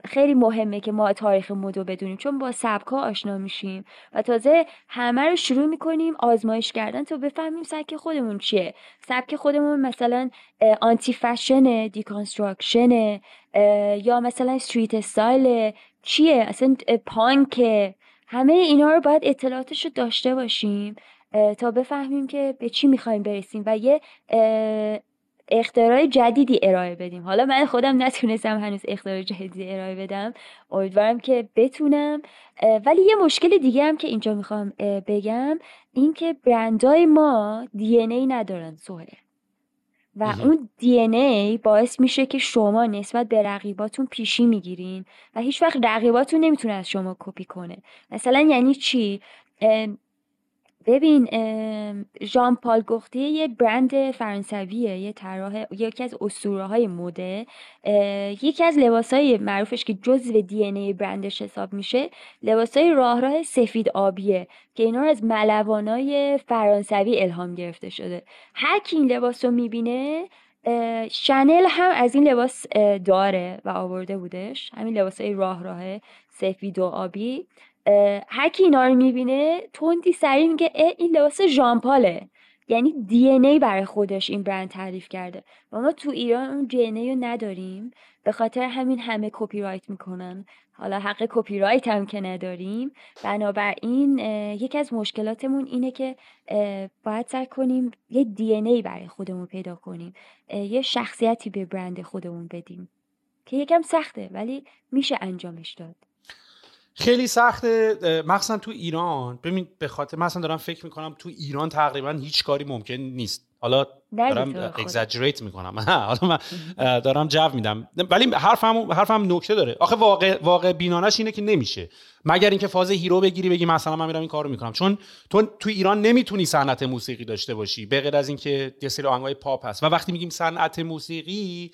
B: خیلی مهمه که ما تاریخ مد رو بدونیم چون با سبک ها آشنا میشیم. و تازه همه رو شروع می‌کنیم آزمایش کردن. تا بفهمیم سبک خودمون چیه. سبک خودمون مثلا anti-fashion ه deconstruction ه اه، یا مثلا street style چیه؟ اصلا اه، پانکه. همه اینا رو باید اطلاعاتش رو داشته باشیم. تا بفهمیم که به چی می‌خوایم برسیم و یه اختراع جدیدی ارائه بدیم. حالا من خودم نتونستم هنوز اختراع جدیدی ارائه بدم. امیدوارم که بتونم. ولی یه مشکل دیگه هم که اینجا می‌خوام بگم این که برندهای ما دی ای ندارن سهره و اون دی ای باعث میشه که شما نسبت به رقیباتون پیشی می‌گیرین و هیچ وقت رقیباتون نمی‌تونه از شما کپی کنه. مثلا یعنی چی؟ ببین ژان پال گختی یه برند فرانسویه یه طراح یکی از اسطوره های مده یکی از لباس های معروفش که جزو دی ای برندش حساب میشه لباس های راه راه سفید آبیه که اینا از ملوانای فرانسوی الهام گرفته شده. هر کی این لباس رو می‌بینه شنل هم از این لباس داره و آورده بودش. همین لباس های راه راه سفید و آبی. هر کی اینا رو می‌بینه تندی سریع میگه این لباس ژان پاله یعنی DNA برای خودش این برند تعریف کرده. و ما تو ایران اون DNA رو نداریم. به خاطر همین همه کپی رایت می‌کنن. حالا حق کپی رایت هم که نداریم. بنابراین یکی از مشکلاتمون اینه که باید سعی کنیم یه DNA ای برای خودمون پیدا کنیم. یه شخصیتی به برند خودمون بدیم. که یکم سخته ولی میشه انجامش داد.
A: خیلی سخته. مخصوصا تو ایران. ببین به خاطر مثلا دارم فکر می‌کنم تو ایران تقریبا هیچ کاری ممکن نیست. حالا دارم exaggerate می‌کنم. حالا من دارم جو میدم. ولی حرفم حرفم نکته داره. آخه واقع واقع بینانه‌ش اینه که نمیشه. مگر اینکه فاز hero بگیری بگی مثلا من میرم این کارو می‌کنم. چون تو تو ایران نمی‌تونی صنعت موسیقی داشته باشی به غیر از اینکه یه سری آهنگای پاپ هست. و وقتی میگیم صنعت موسیقی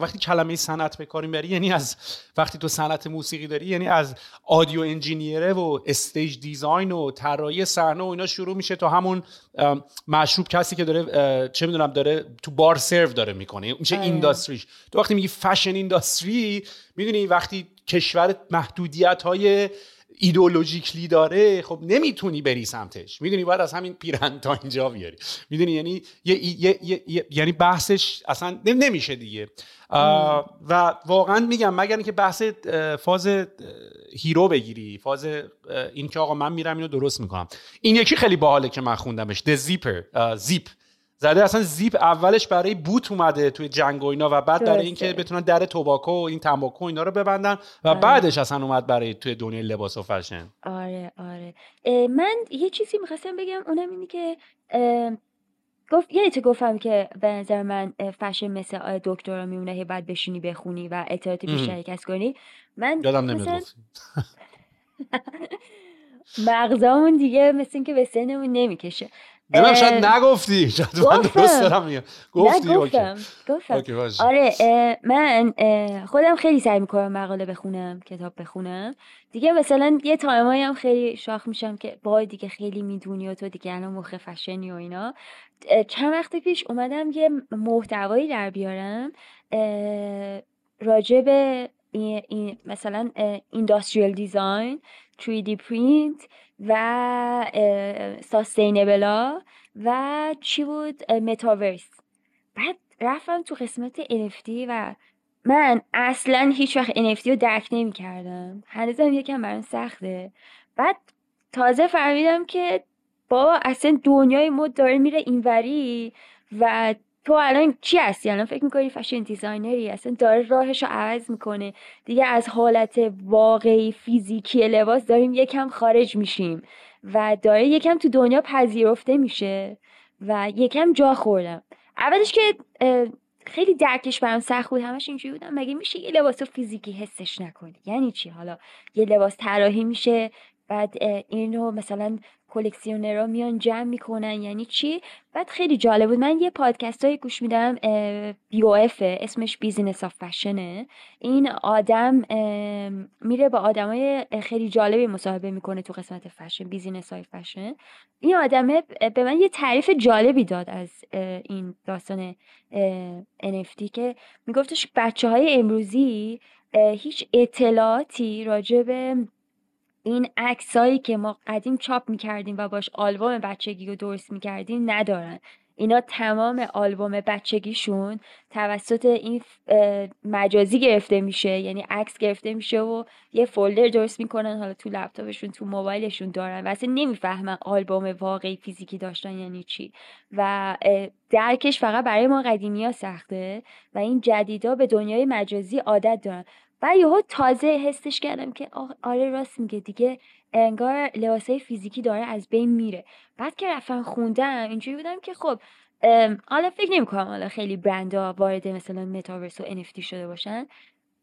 A: وقتی کلمه صنعت به کار می‌بری یعنی از وقتی تو صنعت موسیقی داری یعنی از audio engineer ه و stage design و طراحی صحنه و اینا شروع میشه تا همون مشروب کسی که داره چه می‌دونم داره تو بار سرو داره می‌کنه. میشه industry ش. تو وقتی میگی fashion industry می‌دونی وقتی کشور محدودیت های ideological ی داره خب نمی‌تونی بری سمتش. می‌دونی باید از همین پیرهن تا اینجا بیاری. می‌دونی یعنی یعنی بحثش اصلا نمیشه دیگه. و واقعا میگم مگر اینکه بحث فاز هیرو بگیری فاز این که آقا من میرم اینو درست می‌کنم. این یکی خیلی باحاله که من خوندمش. د زیپر زیپ زده اصلا زیپ اولش برای بوت اومده توی جنگ و اینا و بعد برای اینکه بتونن در توباکو و این تنباکو اینا رو ببندن و آره. بعدش اصلا اومد برای توی دنیای لباس و فشن.
B: آره آره. من یه چیزی می‌خواستم بگم اونم اینی که گفت یه تو گفتم که به نظر من فشن مثل دکترا میمونه بعد بشینی بخونی و اطلاعات بیشتری کسب کنی. من
A: یادم نمیاد
B: مغزامون دیگه مثل اینکه به سنمون نمی‌کشه.
A: نمیم شاید نگفتی. شاید من درست دارم میگم. گفتی
B: گفتم گفتم. آره من خودم خیلی سعی می‌کنم مقاله بخونم کتاب بخونم. دیگه مثلا یه تایمایی هم خیلی شاخ میشم که بابا دیگه خیلی می‌دونی و تو دیگه الان مخ فشنی و اینا. چند وقت پیش اومدم یه محتوایی در بیارم راجع به این مثلا industrial design 3D پرینت و sustainable ا و چی بود؟ متاورس بعد رفتم تو قسمت NFT و من اصلا هیچ وقت NFT رو درک نمی کردم هنوزم یکم برام سخته. بعد تازه فهمیدم که با اصلا دنیای مد داره میره اینوری و تو الان چی هستی؟ الان فکر می‌کنی fashion designer ی اصلا داره راهش رو عوض می‌کنه. دیگه از حالت واقعی فیزیکی لباس داریم یکم خارج میشیم و داره یکم تو دنیا پذیرفته میشه و یکم جا خوردم. اولش که خیلی درکش برام سخت بود. همش اینجوری بودم. مگه میشه یه لباس فیزیکی حسش نکنی؟ یعنی چی؟ حالا یه لباس طراحی میشه بعد اینو مثلا کلکسیونرها میان جمع می‌کنن یعنی چی؟ بعد خیلی جالب بود. من یه پادکست های گوش میدم او اسمش Business of Fashion ه این آدم میره با آدمای خیلی جالبی مصاحبه می‌کنه تو قسمت fashion business های فشن این آدمه به من یه تعریف جالبی داد از این داستان NFT که میگفتش بچه های امروزی هیچ اطلاعاتی راجع به این عکسایی که ما قدیم چاپ می‌کردیم و باش آلبوم بچگی رو درست می‌کردیم ندارن. اینا تمام آلبوم بچگیشون توسط این مجازی گرفته میشه یعنی عکس گرفته میشه و یه فولدر درست می‌کنن حالا تو لپتاپشون تو موبایلشون دارن و اصلا نمی‌فهمن آلبوم واقعی فیزیکی داشتن یعنی چی. و درکش فقط برای ما قدیمی ها سخته و این جدیدا به دنیای مجازی عادت دارن. و یهو تازه حسش کردم که آره راست میگه دیگه انگار لباسای فیزیکی داره از بین میره. بعد که رفتم خوندم اینجوری بودم که خب حالا فکر نمی کنم حالا خیلی برندها وارد مثلا متاورس و NFT شده باشن.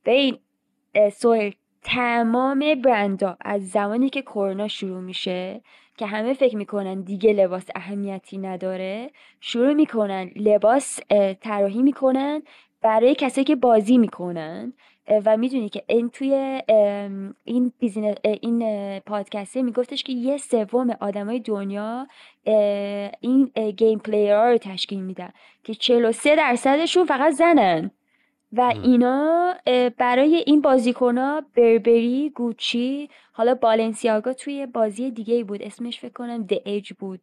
B: به این سوهر تمام برندها از زمانی که کرونا شروع میشه که همه فکر می‌کنن دیگه لباس اهمیتی نداره شروع می‌کنن لباس طراحی می‌کنن برای کسایی که بازی می‌کنن. و می‌دونی که این توی این business این پادکسته میگفتش که یه سوم آدمای دنیا این game player رو تشکیل میدن که 43 درصدشون فقط زنن. و اینا برای این بازیکن بربری گوچی حالا بالنسیاگا توی بازی دیگه بود اسمش فکر کنم The Age بود.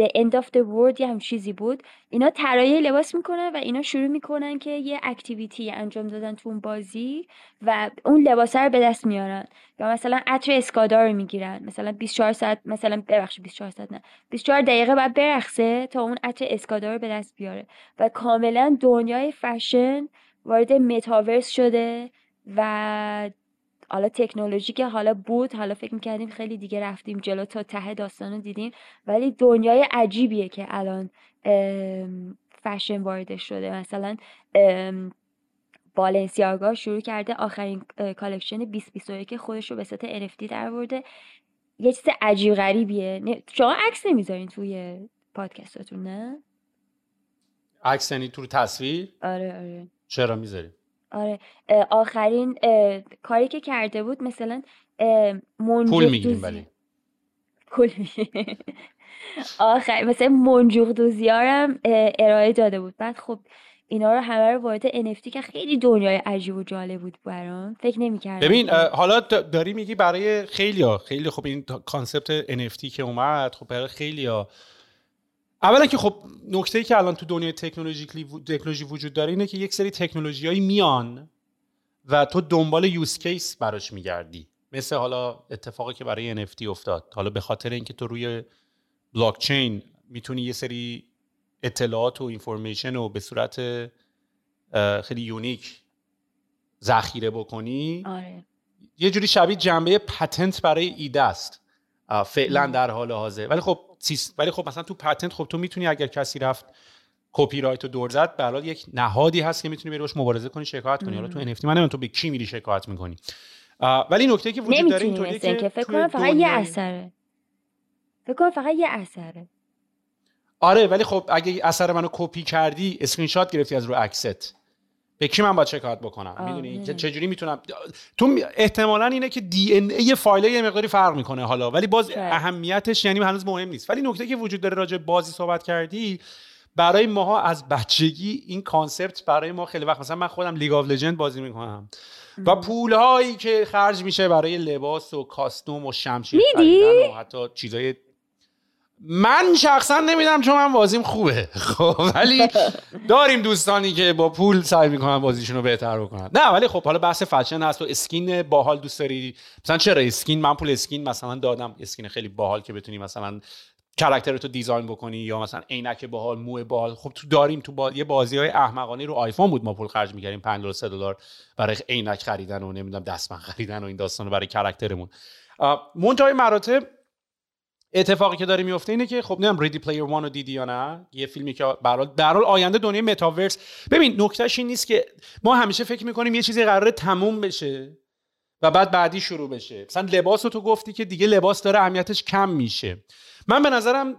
B: The End of the World یه هم چیزی بود. اینا طراحی لباس می‌کنن و اینا شروع می‌کنن که یه اکتیویتی انجام دادن تو اون بازی و اون لباسه رو به دست میارن. یا مثلا عطر اسکادا رو می‌گیرن. مثلا 24 ساعت مثلا ببخشید 24 ساعت نه. 24 دقیقه باید برقصه تا اون عطر Escada رو به دست بیاره. و کاملا دنیای فشن وارد متاورس شده و حالا تکنولوژی که حالا بود حالا فکر می‌کردیم خیلی دیگه رفتیم جلو تا ته داستان رو دیدیم ولی دنیای عجیبیه که الان فشن وارد شده. مثلا Balenciaga شروع کرده آخرین collection 2021 خودش رو به صورت NFT در برده یه چیز عجیب غریبیه. شما عکس نمی‌ذارین توی پادکستاتون نه؟
A: عکس یعنی تو تصویر؟
B: آره آره.
A: چرا می‌ذاریم
B: آره. آخرین کاری که کرده بود مثلا
A: پول می‌گیریم ولی.
B: پول آخر مثلا منجوق دوزیارم ارائه داده بود. بعد خب اینا رو همه رو وارد NFT که خیلی دنیای عجیب و جالب بود برام. فکر نمی‌کردم
A: ببین حالا داری میگی برای خیلیا خیلی خب این concept NFT که اومد خب برای خیلیا اولا که خب نکته ای که الان تو دنیای تکنولوژی وجود داره اینه که یک سری تکنولوژیایی میان و تو دنبال use case براش میگردی. مثل حالا اتفاقی که برای NFT افتاد. حالا به خاطر اینکه تو روی بلاک چین می‌تونی یه سری اطلاعات و information رو به صورت خیلی unique ذخیره بکنی.
B: آره.
A: یه جوری شبیه جنبه patent برای ایده است. فعلا در حال حاضر. ولی خب ولی خب مثلا تو patent خب تو می‌تونی اگر کسی رفت کپی رایت رو دور زد به یک نهادی هست که می‌تونی بری مبارزه کنی شکایت کنی. حالا تو NFT من نمی‌دونم تو به کی میری شکایت می‌کنی. ولی نکته که وجود داره اینطوریه
B: که فکر کنم فقط یه اثره. فکر کنم فقط یه اثره.
A: آره ولی خب اگه اثر منو کپی کردی اسکرین شات گرفتی از رو عکست. به کی من باید شکایت بکنم؟ می‌دونی؟ که چجوری می‌تونم؟ تو احتمالا اینه که DNA فایل یه مقداری فرق می‌کنه حالا ولی باز اهمیتش یعنی هنوز مهم نیست. ولی نکته که وجود داره راجع بازی صحبت کردی برای ماها از بچگی این concept برای ما خیلی وقت مثلا من خودم League of Legends بازی می‌کنم. و پول هایی که خرج میشه برای لباس و costume و شمشیر خریدن و حتی چیزای من شخصا نمیدم چون من بازیم خوبه. خب ولی داریم دوستانی که با پول سعی می‌کنن بازیشون رو بهتر بکنن. نه ولی خب حالا بحث فشن هست و skin باحال دوست داری؟ مثلا چرا skin؟ من پول skin مثلا دادم. skin خیلی باحال که بتونی مثلا character تو design بکنی یا مثلا عینک باحال مو باحال. خب تو داریم تو با... یه بازی های احمقانه رو آیفون بود ما پول خرج می‌کردیم. 5 دلار 3 دلار برای عینک خریدن و نمی‌دونم دستبند خریدن و این داستان برای character مون منتهای مراتب اتفاقی که داره میفته اینه که خب نمی‌دونم Ready Player One رو دیدی یا نه؟ یه فیلمی که در حال آینده دنیای متاورس ببین نکتهش این نیست که ما همیشه فکر می‌کنیم یه چیزی قراره تموم بشه و بعد بعدی شروع بشه. مثلا لباس رو تو گفتی که دیگه لباس داره اهمیتش کم میشه. من به نظرم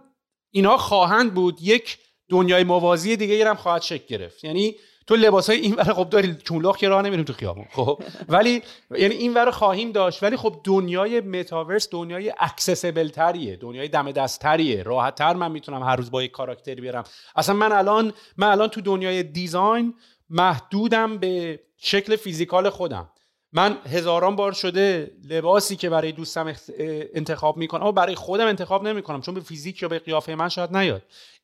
A: اینا خواهند بود یک دنیای موازی دیگه هم خواهد شکل گرفت. یعنی تو لباس های این ور خب داری کون لخت که راه نمیریم تو خیابون. خب ولی یعنی این ور خواهیم داشت. ولی خب دنیای متاورس دنیای accessible تریه دنیای دم دست تریه راحت تر من می‌تونم هر روز با یک کاراکتری بیارم. اصلا من الان من الان تو دنیای design محدودم به شکل physical خودم. من هزاران بار شده لباسی که برای دوستم انتخاب می‌کنم اما برای خودم انتخاب نمی‌کنم چون به فیزیک یا به قیافه من شاید نیاد.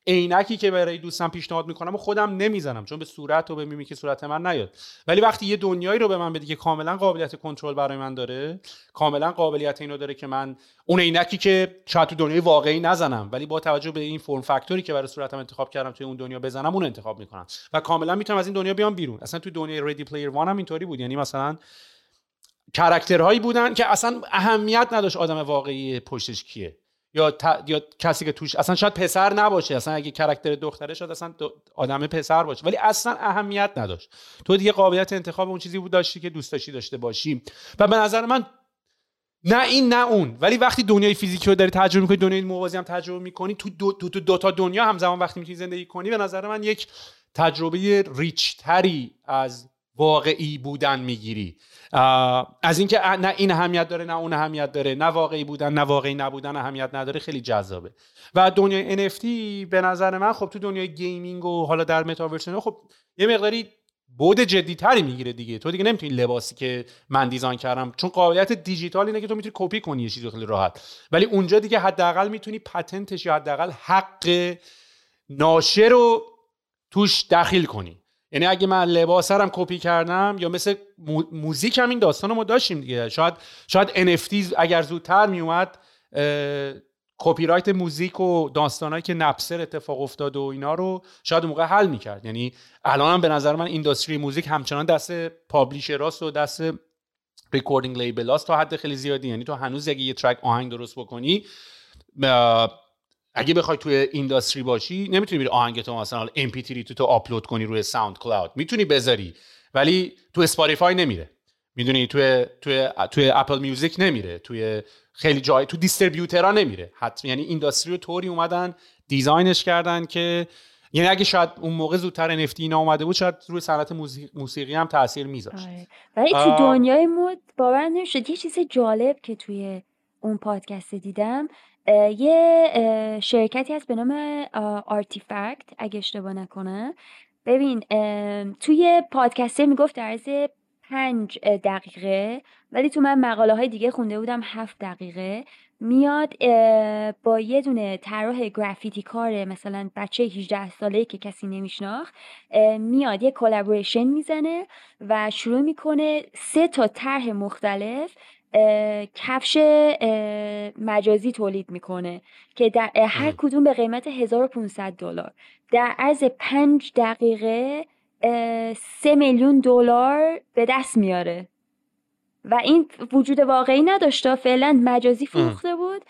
A: عینکی که برای دوستم پیشنهاد می‌کنم و خودم نمی‌زنم چون به صورت و به میمیک صورت من نیاد. ولی وقتی یه دنیایی رو به من بده که کاملا قابلیت کنترل برای من داره کاملا قابلیت اینو داره که من اون عینکی که شاید تو دنیای واقعی نزنم ولی با توجه به این form factor ی که برای صورتم انتخاب کردم توی اون دنیا بزنم اون انتخاب می‌کنم. و کاملا می‌تونم از این دنیا بیام بیرون. اصلا تو دنیای Ready Player One هم اینطوری بود. یعنی مثلا character هایی بودن که اصلا اهمیت نداشت آدم واقعی پشتش کیه. یا, یا کسی که توش اصلا شاید پسر نباشه. اصلا اگه character دختره شاید اصلا آدم پسر باشه. ولی اصلا اهمیت نداشت. تو دیگه قابلیت انتخاب اون چیزی بود داشتی که دوست داشتی داشته باشی. و به نظر من نه این نه اون. ولی وقتی دنیای فیزیکی رو داری تجربه می‌کنی دنیای موازی هم تجربه می‌کنی تو دو, دو, دو, دو تا دنیا همزمان وقتی می‌تونی زندگی کنی به نظر من یک تجربه ریچتری از واقعی بودن می‌گیری. از اینکه نه این اهمیت داره نه اون اهمیت داره. نه واقعی بودن نه واقعی نبودن اهمیت نداره. خیلی جذابه. و دنیای NFT به نظر من خب تو دنیای gaming و حالا در متاورس خب یه مقداری بعد جدی تری می‌گیره دیگه. تو دیگه نمی‌تونی لباسی که من design کردم چون قابلیت دیجیتال اینه که تو می‌تونی کپی کنی یه چیزی خیلی راحت. ولی اونجا دیگه حداقل می‌تونی patent ش یا حداقل حق ناشر رو توش دخیل کنی. یعنی اگه من لباسرم کپی کردم یا مثل موزیک هم این داستان ما داشتیم دیگه. شاید شاید NFT اگر زودتر میومد کپی رایت موزیک و داستانهایی که Napster اتفاق افتاد و اینا رو شاید موقع حل می‌کرد. یعنی الان هم به نظر من industry موزیک همچنان دست publisher هاست و دست recording label هاست تا حد خیلی زیادی. یعنی تو هنوز اگه یه track آهنگ درست بکنی اگه بخوای توی industry باشی نمی‌تونی بری آهنگ تو مثلا MP3 تو آپلود کنی روی SoundCloud می‌تونی بذاری ولی تو Spotify نمیره. می‌دونی توی توی توی Apple Music نمیره. توی خیلی جای تو distributor ها نمیره. حتما یعنی industry رو طوری اومدن design ش کردن که یعنی اگه شاید اون موقع زودتر NFT اینا اومده بود شاید روی صنعت موسیقی هم تاثیر میذاشت.
B: آره. ولی تو دنیای مود باور نمی‌شد. یه چیز جالب که توی اون پادکست دیدم یه شرکتی هست به نام RTFKT اگه اشتباه نکنم ببین توی پادکسته می‌گفت در از پنج دقیقه ولی تو من مقاله های دیگه خونده بودم هفت دقیقه. میاد با یه دونه طراح graffiti کار مثلا بچه 18 ساله که کسی نمیشناخت میاد یه collaboration می‌زنه و شروع می‌کنه سه تا طرح مختلف کفش مجازی تولید می‌کنه که در هر کدوم به قیمت 1500 دلار. در عرض پنج دقیقه سه میلیون دلار به دست میاره. و این وجود واقعی نداشته فعلا مجازی فروخته بود.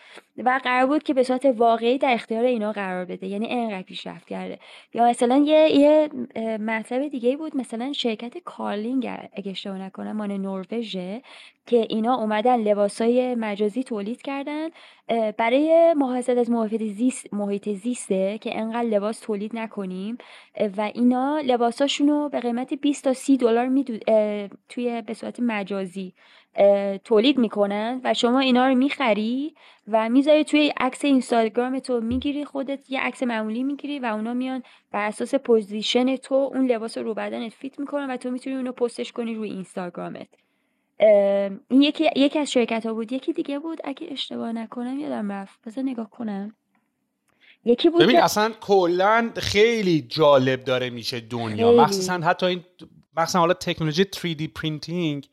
B: و قرار بود که به صورت واقعی در اختیار اینا قرار بده. یعنی انقدر پیشرفت کرده. یا مثلا یه یه مطلب دیگه بود مثلا شرکت کارلینگ اگه اشتباه نکنم مان نروژه که اینا اومدن لباسای مجازی تولید کردن برای محافظت از محیط زیست محیط زیسته که انقدر لباس تولید نکنیم. و اینا لباساشونو به قیمت 20 تا 30 دلار میدود توی به صورت مجازی تولید می‌کنن و شما اینا رو می‌خری و می‌ذاری توی عکس اینستاگرام تو می‌گیری خودت یه عکس معمولی می‌گیری و اونا میان بر اساس position تو اون لباس رو بدنت fit می‌کنن و تو می‌تونی اونو پستش کنی روی اینستاگرامت. این یکی یکی از شرکت ها بود. یکی دیگه بود؟ اگه اشتباه نکنم یادم رفت. بذار نگاه کنم.
A: یکی بود ببین اصلا کلا خیلی جالب داره میشه دنیا. مخصوصا حتی این مخصوصا حالا تکنولوژی 3D printing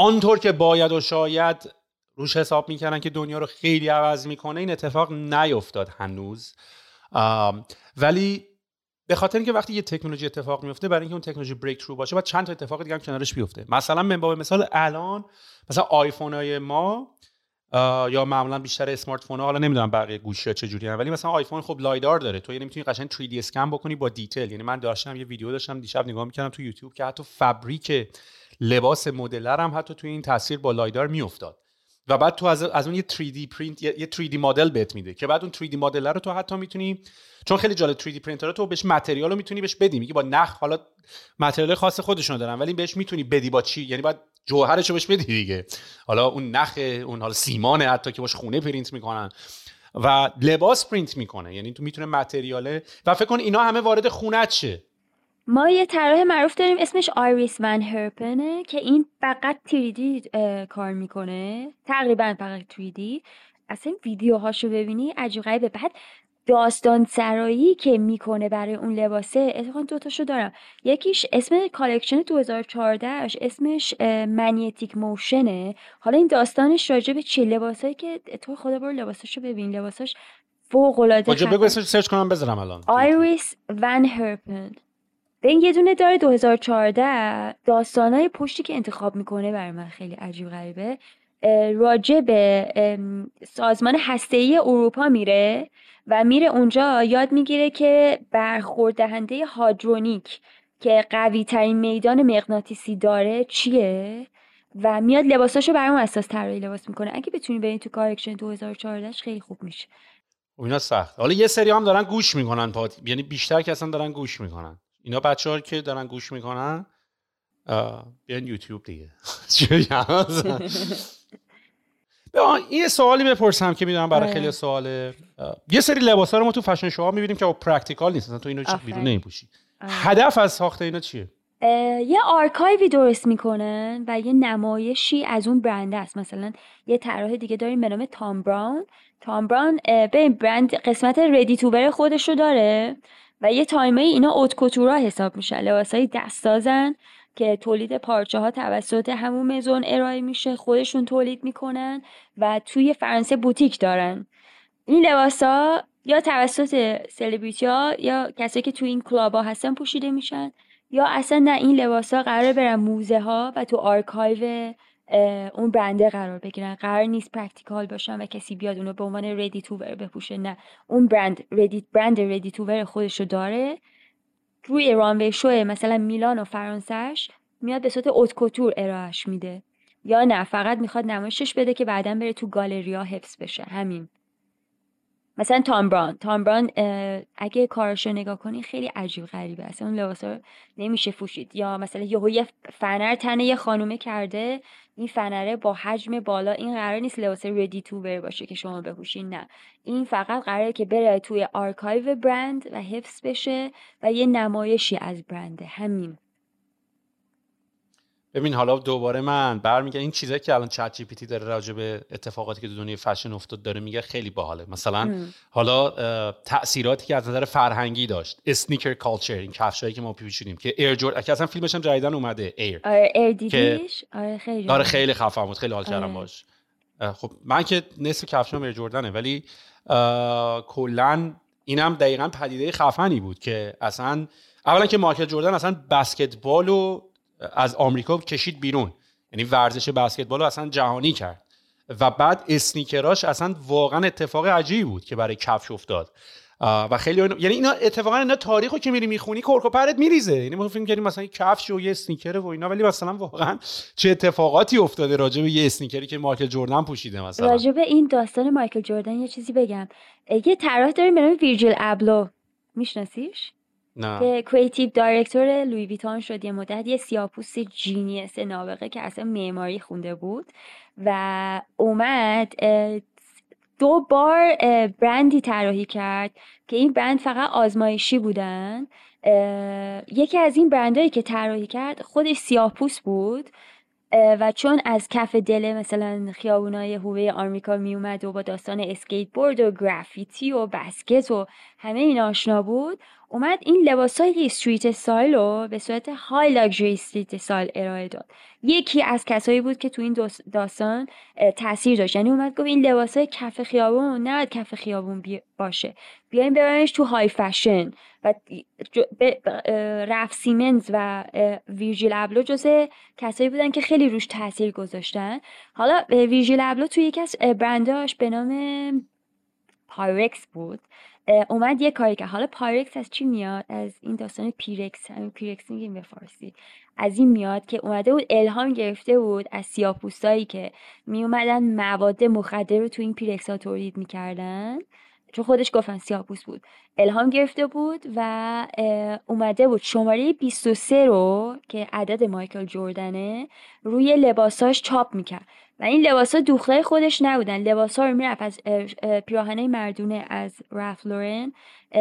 A: آنطور که باید و شاید روش حساب می‌کردن که دنیا رو خیلی عوض می‌کنه این اتفاق نیفتاد هنوز. ولی به خاطر اینکه وقتی یه تکنولوژی اتفاق میفته برای اینکه اون تکنولوژی breakthrough باشه باید چند تا اتفاق دیگه هم کنارش بیفته. مثلا من مثال الان مثلا آیفون های ما یا معمولا بیشتر smartphone ها حالا نمی‌دونم بقیه گوشی ها چجوری ولی مثلا آیفون خب LiDAR داره. تو یعنی می‌تونی قشنگ 3D اسکن بکنی با detail. یعنی من داشتم یه ویدیو داشتم دیشب نگاه می‌کردم تو یوتیوب که حتی fabric لباس مدلر هم حتی توی این تاثیر با LiDAR میافتاد. و بعد تو از, از اون یه 3D پرینت یه 3D مدل بهت میده که بعد اون 3D مدل رو تو حتی می‌تونی چون خیلی جالب 3D پرینتر تو بهش material رو می‌تونی بهش بدی. میگی با نخ حالا material خاص خودشون دارن ولی بهش می‌تونی بدی با چی؟ یعنی بعد جوهرش رو بهش بدی دیگه. حالا اون نخ اون حالا سیمانه حتی که باش خونه پرینت می‌کنن و لباس پرینت می‌کنه. یعنی تو می‌تونه material ه و فکر کن اینا همه وارد خونت شه.
B: ما یه طراح معروف داریم اسمش Iris van Herpen ه که این فقط 3D کار می‌کنه. تقریبا فقط 3D اصلا ویدیوهاشو ببینی عجیب غریبه. بعد داستان سرایی که می‌کنه برای اون لباسه اتفاقا دوتاشو دارم. یکیش اسم collection 2014 اسمش Magnetic Motion ه. حالا این داستانش راجع به چه لباسایی که تو خدا برو لباساشو ببین. لباساش فوق العاده
A: بگو اسمش search کنم بذارم الان.
B: Iris van Herpen. این یه دونه داره 2014 داستانای پشتی که انتخاب می‌کنه برای من خیلی عجیب غریبه. راجع به سازمان هسته‌ای اروپا میره و میره اونجا. یاد می‌گیره که برخورد دهنده هادرونیک که قوی ترین میدان مغناطیسی داره چیه؟ و میاد لباساشو بر اون اساس طراحی لباس می‌کنه. اگه بتونی برین تو کارکشن 2014 خیلی خوب میشه.
A: و اینا سخت حالا یه سری هم دارن گوش می‌کنن پاد یعنی بیشتر که اصلا دارن گوش می‌کنن. اینا بچه ها که دارن گوش می‌کنن بیان یوتیوب دیگه. این سوالی بپرسم که می‌دونم برای خیلی سواله. یه سری لباس رو ما تو fashion show ها می‌بینیم که practical نیست تو اینو بیرون نمیپوشی. هدف از ساخت اینا چیه؟
B: یه آرکایوی درست می‌کنن و یه نمایشی از اون برند است. مثلا یه طراح دیگه داریم به نام Thom Browne. Thom Browne یه برند قسمت ready-to-wear خودش رو داره. و یه تایمه اینا haute couture ها حساب میشن لباس های دست‌سازن که تولید پارچه ها توسط همون مزون ارائه میشه خودشون تولید می‌کنن و توی فرانسه بوتیک دارن. این لباس ها یا توسط سلبریتی ها یا کسایی که توی این کلاب ها هستن پوشیده میشن یا اصلا نه این لباس ها قرار برن موزه ها و تو آرکایو اون برنده قرار بگیرن. قرار نیست practical باشن و کسی بیاد اونو به عنوان ready-to-wear بپوشه. نه. اون برند ردی برند ردی تو ور خودش رو داره. روی رانوی شو مثلا میلان و فرانسهش میاد به صورت اوتکوتور ارائهش میده. یا نه فقط می‌خواد نمایشش بده که بعدا بره تو گالریا حفظ بشه. همین. مثلا تام بران. تام بران اگه کارش رو نگاه کنی خیلی عجیب غریبه. اصلا اون لباس رو نمیشه فوشید یا مثلا یه یه فنر تنه یه خانومه کرده این فنره با حجم بالا این قرار نیست لباس ردی تو بره باشه که شما بپوشین نه. این فقط قراره که بره توی آرکایو برند و حفظ بشه و یه نمایشی از برنده همین.
A: ببین حالا دوباره من برمی‌گردم این چیزایی که الان ChatGPT داره راجع به اتفاقاتی که تو دنیای فشن افتاد داره میگه خیلی باحاله. مثلا حالا تاثیراتی که از نظر فرهنگی داشت. sneaker culture این کفشایی که ما می‌پوشیم که Air Jordan که اصلا فیلمش هم جدیدا اومده Air
B: آره Air دیدیش آره خیلی
A: آره خیلی خفن بود خیلی حال کردم آره. باش. خب من که نصف کفشام Air Jordan ه ولی کلا اینم دقیقا پدیده خفنی بود که اصلا اولا که مایکل جوردن اصلا بسکتبال و از آمریکا کشید بیرون. یعنی ورزش بسکتبال رو اصلا جهانی کرد. و بعد sneaker اش اصلا واقعا اتفاق عجیبی بود که برای کفش افتاد. و خیلی یعنی اینا اتفاقا اینا تاریخو که میری می‌خونی کرک و پرت میریزه. یعنی ما فکر کردیم مثلا کفش و یه sneaker و اینا ولی مثلا واقعا چه اتفاقاتی افتاده راجع به یه sneaker ی که مایکل جردن پوشیده مثلا.
B: راجع به این داستان مایکل جردن یه چیزی بگم. یه طراح داریم به نام Virgil Abloh. میشناسیش؟ که creative director Louis Vuitton شد. یه مدت یه سیاپوس genius نابغه که اصلا معماری خونده بود و اومد دو بار برندی طراحی کرد که این برند فقط آزمایشی بودن. یکی از این برندهایی که طراحی کرد خودش سیاپوست بود. و چون از کف دل مثلا خیابونای هوه آمریکا می اومد و با داستان اسکیت بورد و گرافیتی و بسکت و همه این آشنا بود اومد این لباس های street style رو به صورت های luxury street style ارائه داد. یکی از کسایی بود که تو این داستان تاثیر داشت. یعنی اومد گفت این لباس های کف خیابون نه کف خیابون باشه. بیایم ببریمش تو high fashion و رف سیمنز و ویرجیل ابلو جزء کسایی بودن که خیلی روش تاثیر گذاشتن. حالا ویرجیل ابلو توی یکی از برنداش به نام پایرکس بود. اومد یه کاری که حالا پایرکس از چی میاد؟ از این داستان پیرکس. همین پیرکس میگیم به فارسی. از این میاد که اومده بود الهام گرفته بود از سیاپوستایی که می اومدن مواد مخدر رو تو این پیرکس ها تولید می‌کردن. چون خودش گفتن سیاپوست بود. الهام گرفته بود و اومده بود. شماره 23 رو که عدد مایکل جوردنه روی لباساش چاپ می‌کرد. و این لباس ها دوخته خودش نبودن. لباس ها رو می‌رفت از پیراهنه مردونه از رالف لورن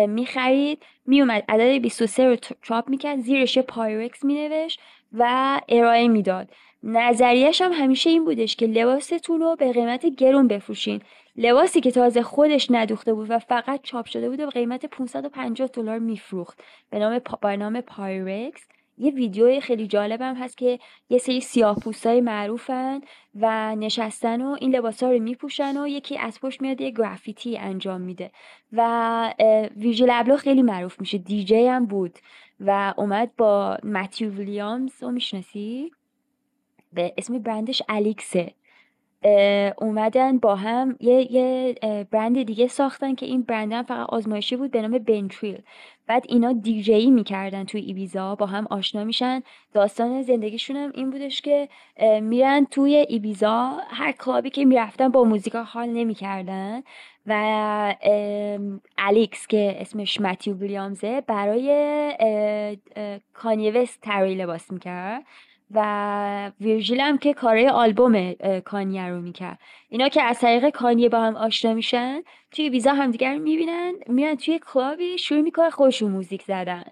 B: می‌خرید میومد عدد 23 رو چاپ می‌کرد زیرش پایرکس مینوشت و ارائه می‌داد. نظریش هم همیشه این بودش که لباستون رو به قیمت گرون بفروشین. لباسی که تازه خودش ندوخته بود و فقط چاپ شده بود و به قیمت 550 دلار میفروخت. به نام پا... نام پایرکس. یه ویدیو خیلی جالبم هست که یه سری سیاه پوستای معروفن و نشستن و این لباس ها رو میپوشن و یکی از پشت میاد یه گرافیتی انجام میده و ویرجیل ابلو خیلی معروف میشه. دیجی هم بود و اومد با متیو ویلیامز رو می‌شناسی؟ به اسم برندش الیکسه. اومدن با هم یه, یه برند دیگه ساختن که این برند هم فقط آزمایشی بود به نام بنتریل. بعد اینا دیجی می‌کردن توی ایبیزا با هم آشنا میشن. داستان زندگیشون هم این بودش که میرن توی ایبیزا هر کلابی که می‌رفتن با موزیکا حال نمی‌کردن و الیکس که اسمش متیو ویلیامزه برای کانیه وست طراحی لباس می‌کرد. و ویرژیل هم که کارهای آلبوم کانیه رو می‌کرد. اینا که از طریق کانیه با هم آشنا میشن توی ایبیزا همدیگر رو می‌بینن میرن توی کلابی شروع می‌کنه خودشون موزیک زدن.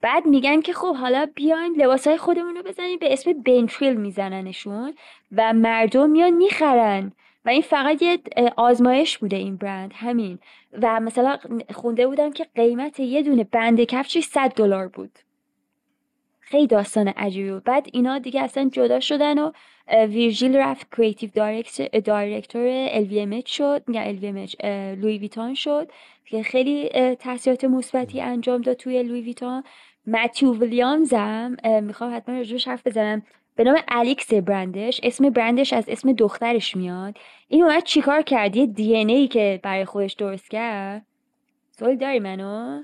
B: بعد میگن که خب حالا بیاین لباسهای خودمون رو بزنیم به اسم Been Trill میزننشون و مردم میان می‌خرن. و این فقط یه آزمایش بوده این برند همین. و مثلا خونده بودم که قیمت یه دونه بند کفشی 100 دلار بود. خیلی داستان عجیبی بود. بعد اینا دیگه اصلا جدا شدن و ویرژیل رفت creative director LVMH شد میگم LVMH لوی ویتان شد که خیلی تاثیرات مثبتی انجام داد توی لوی ویتان. متیو ویلیامز هم می‌خوام حتما راجبش حرف بزنم. به نام الیکس برندش. اسم برندش از اسم دخترش میاد. این اومد چیکار کرد؟ یه دی ای که برای خودش درست کرد. سوال داری منو؟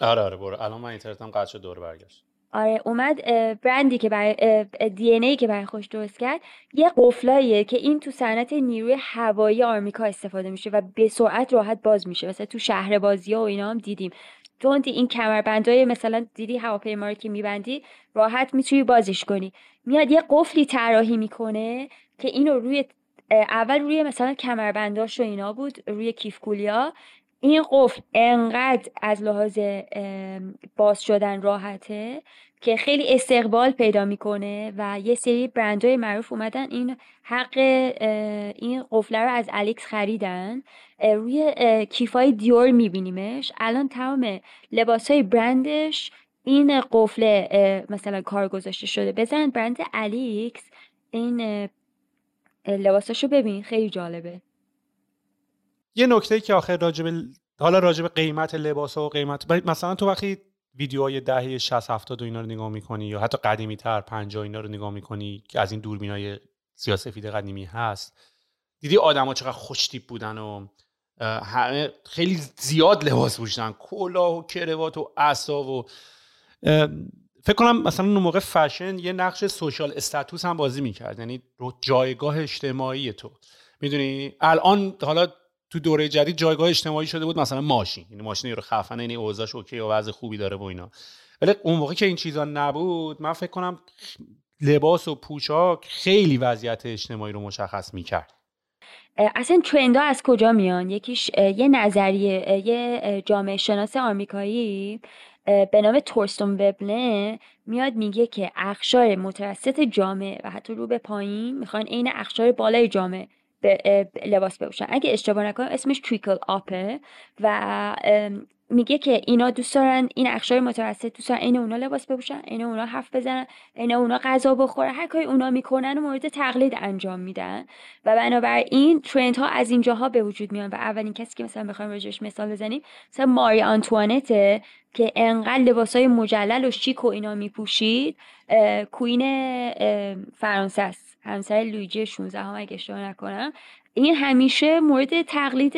A: آره آره برو. الان من اینترنتم قطع شد دور برگشت.
B: آره اومد برندی که برای دی ای که برای خوش درست کرد یه قفلاییه که این تو صنعت نیروی هوایی آرمیکا استفاده میشه و به سرعت راحت باز میشه. مثلا تو شهر بازی ها و اینا هم دیدیم. تو این کمربندای مثلا دیدی هواپیما رو که میبندی راحت می‌تونی بازش کنی. میاد یه قفلی طراحی می‌کنه که اینو روی اول روی مثلا کمربنداش و اینا بود روی کیف کولیا این قفل انقدر از لحاظ باز شدن راحته که خیلی استقبال پیدا می‌کنه و یه سری برندهای معروف اومدن این حق این قفله رو از الیکس خریدن. روی کیفای دیور میبینیمش. الان تمام لباس های برندش این قفله مثلا کار گذاشته شده. بزن برند الیکس این لباساشو ببین. خیلی جالبه.
A: یه نکته که آخر راجب حالا راجب قیمت لباس و قیمت مثلا تو وقتی ویدیوهای دهه 60 70 و اینا رو نگاه می‌کنی یا حتی قدیمی تر 50 اینا رو نگاه می‌کنی که از این دوربینای سیاسفید قدیمی هست دیدی آدما چقدر خوشتیپ بودن و همه خیلی زیاد لباس پوشیدن کلاه و کروات و عصا و فکر کنم مثلا اون موقع فشن یه نقش سوشال استاتوس هم بازی می‌کرد یعنی جایگاه اجتماعی تو. می‌دونی؟ الان حالا تو دوره جدید جایگاه اجتماعی شده بود مثلا ماشین. یعنی ماشین رو خفنه این اوضاعش اوکی و وضع خوبی داره و اینا. ولی اون موقع که این چیزا نبود من فکر کنم لباس و پوشاک خیلی وضعیت اجتماعی رو مشخص می‌کرد.
B: اصلا ترند ها از کجا میان؟ یکیش یه نظریه یه جامعه شناس آمریکایی به نام تورستون وبنه میاد میگه که اخشار متوسط جامعه و حتی رو به پایین می‌خوان عین اخشار بالای جامعه به لباس بپوشن. اگه اشتباه نکنم اسمش تریکل آپه و میگه که اینا دوست دارن این اخشار متوسط دوست دارن این اونا لباس بپوشن این اونا حرف بزنن این اونا غذا بخورن هر کاری اونا می‌کنن و مورد تقلید انجام میدن. و بنابراین ترند ها از اینجاها به وجود میان. و اولین کسی که مثلا بخوایم راجعش مثال بزنیم مثلا ماری آنتوانته که انقدر لباس های مجلل و شیک و اینا میپوشید کوین فرانسه است. همسر لویجی 16 هم اگه اشتباه نکنم. این همیشه مورد تقلید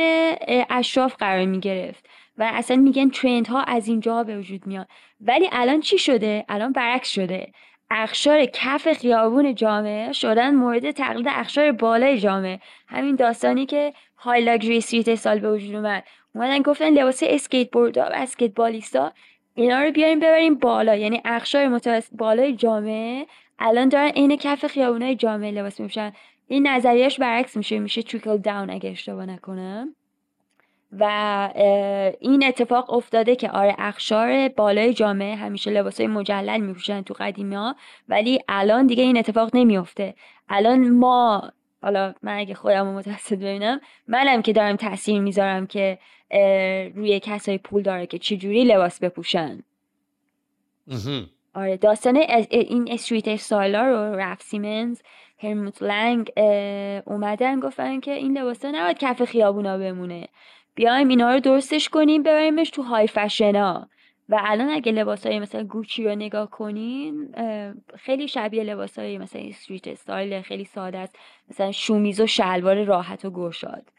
B: اشراف قرار می گرفت و اصلا میگن ترند ها از اینجا به وجود میاد. ولی الان چی شده؟ الان برعکس شده. اقشار کف خیابون جامعه شدن مورد تقلید اقشار بالای جامعه. همین داستانی که high luxury style به وجود اومد. اومدن گفتن لباس اسکیت بورد و اسکیت اینا رو بیاریم ببریم بالا. یعنی اقشار متوسط بالای جامعه الان دارن عین کف خیابونای جامعه لباس میپوشن. این نظریهش برعکس میشه. میشه trickle down اگه اشتباه نکنم. و این اتفاق افتاده که آره اقشار بالای جامعه همیشه لباسای مجلل میپوشن تو قدیمی ها ولی الان دیگه این اتفاق نمیفته الان ما حالا من اگه خودم رو متوسط ببینم منم که دارم تاثیر می‌ذارم که روی کسای پول داره که چجوری لباس بپوشن. آره داستان این استریت استایلا رو رف سیمنز هرموت لنگ اومدن گفتن که این لباسا نباید کف خیابونا بمونه. بیایم اینا رو درستش کنیم ببریمش تو های فشنا و الان اگه لباس های مثلا گوچی رو نگاه کنین خیلی شبیه لباس های مثلا street style خیلی ساده است. مثلا شومیز و شلوار راحت و گشاد.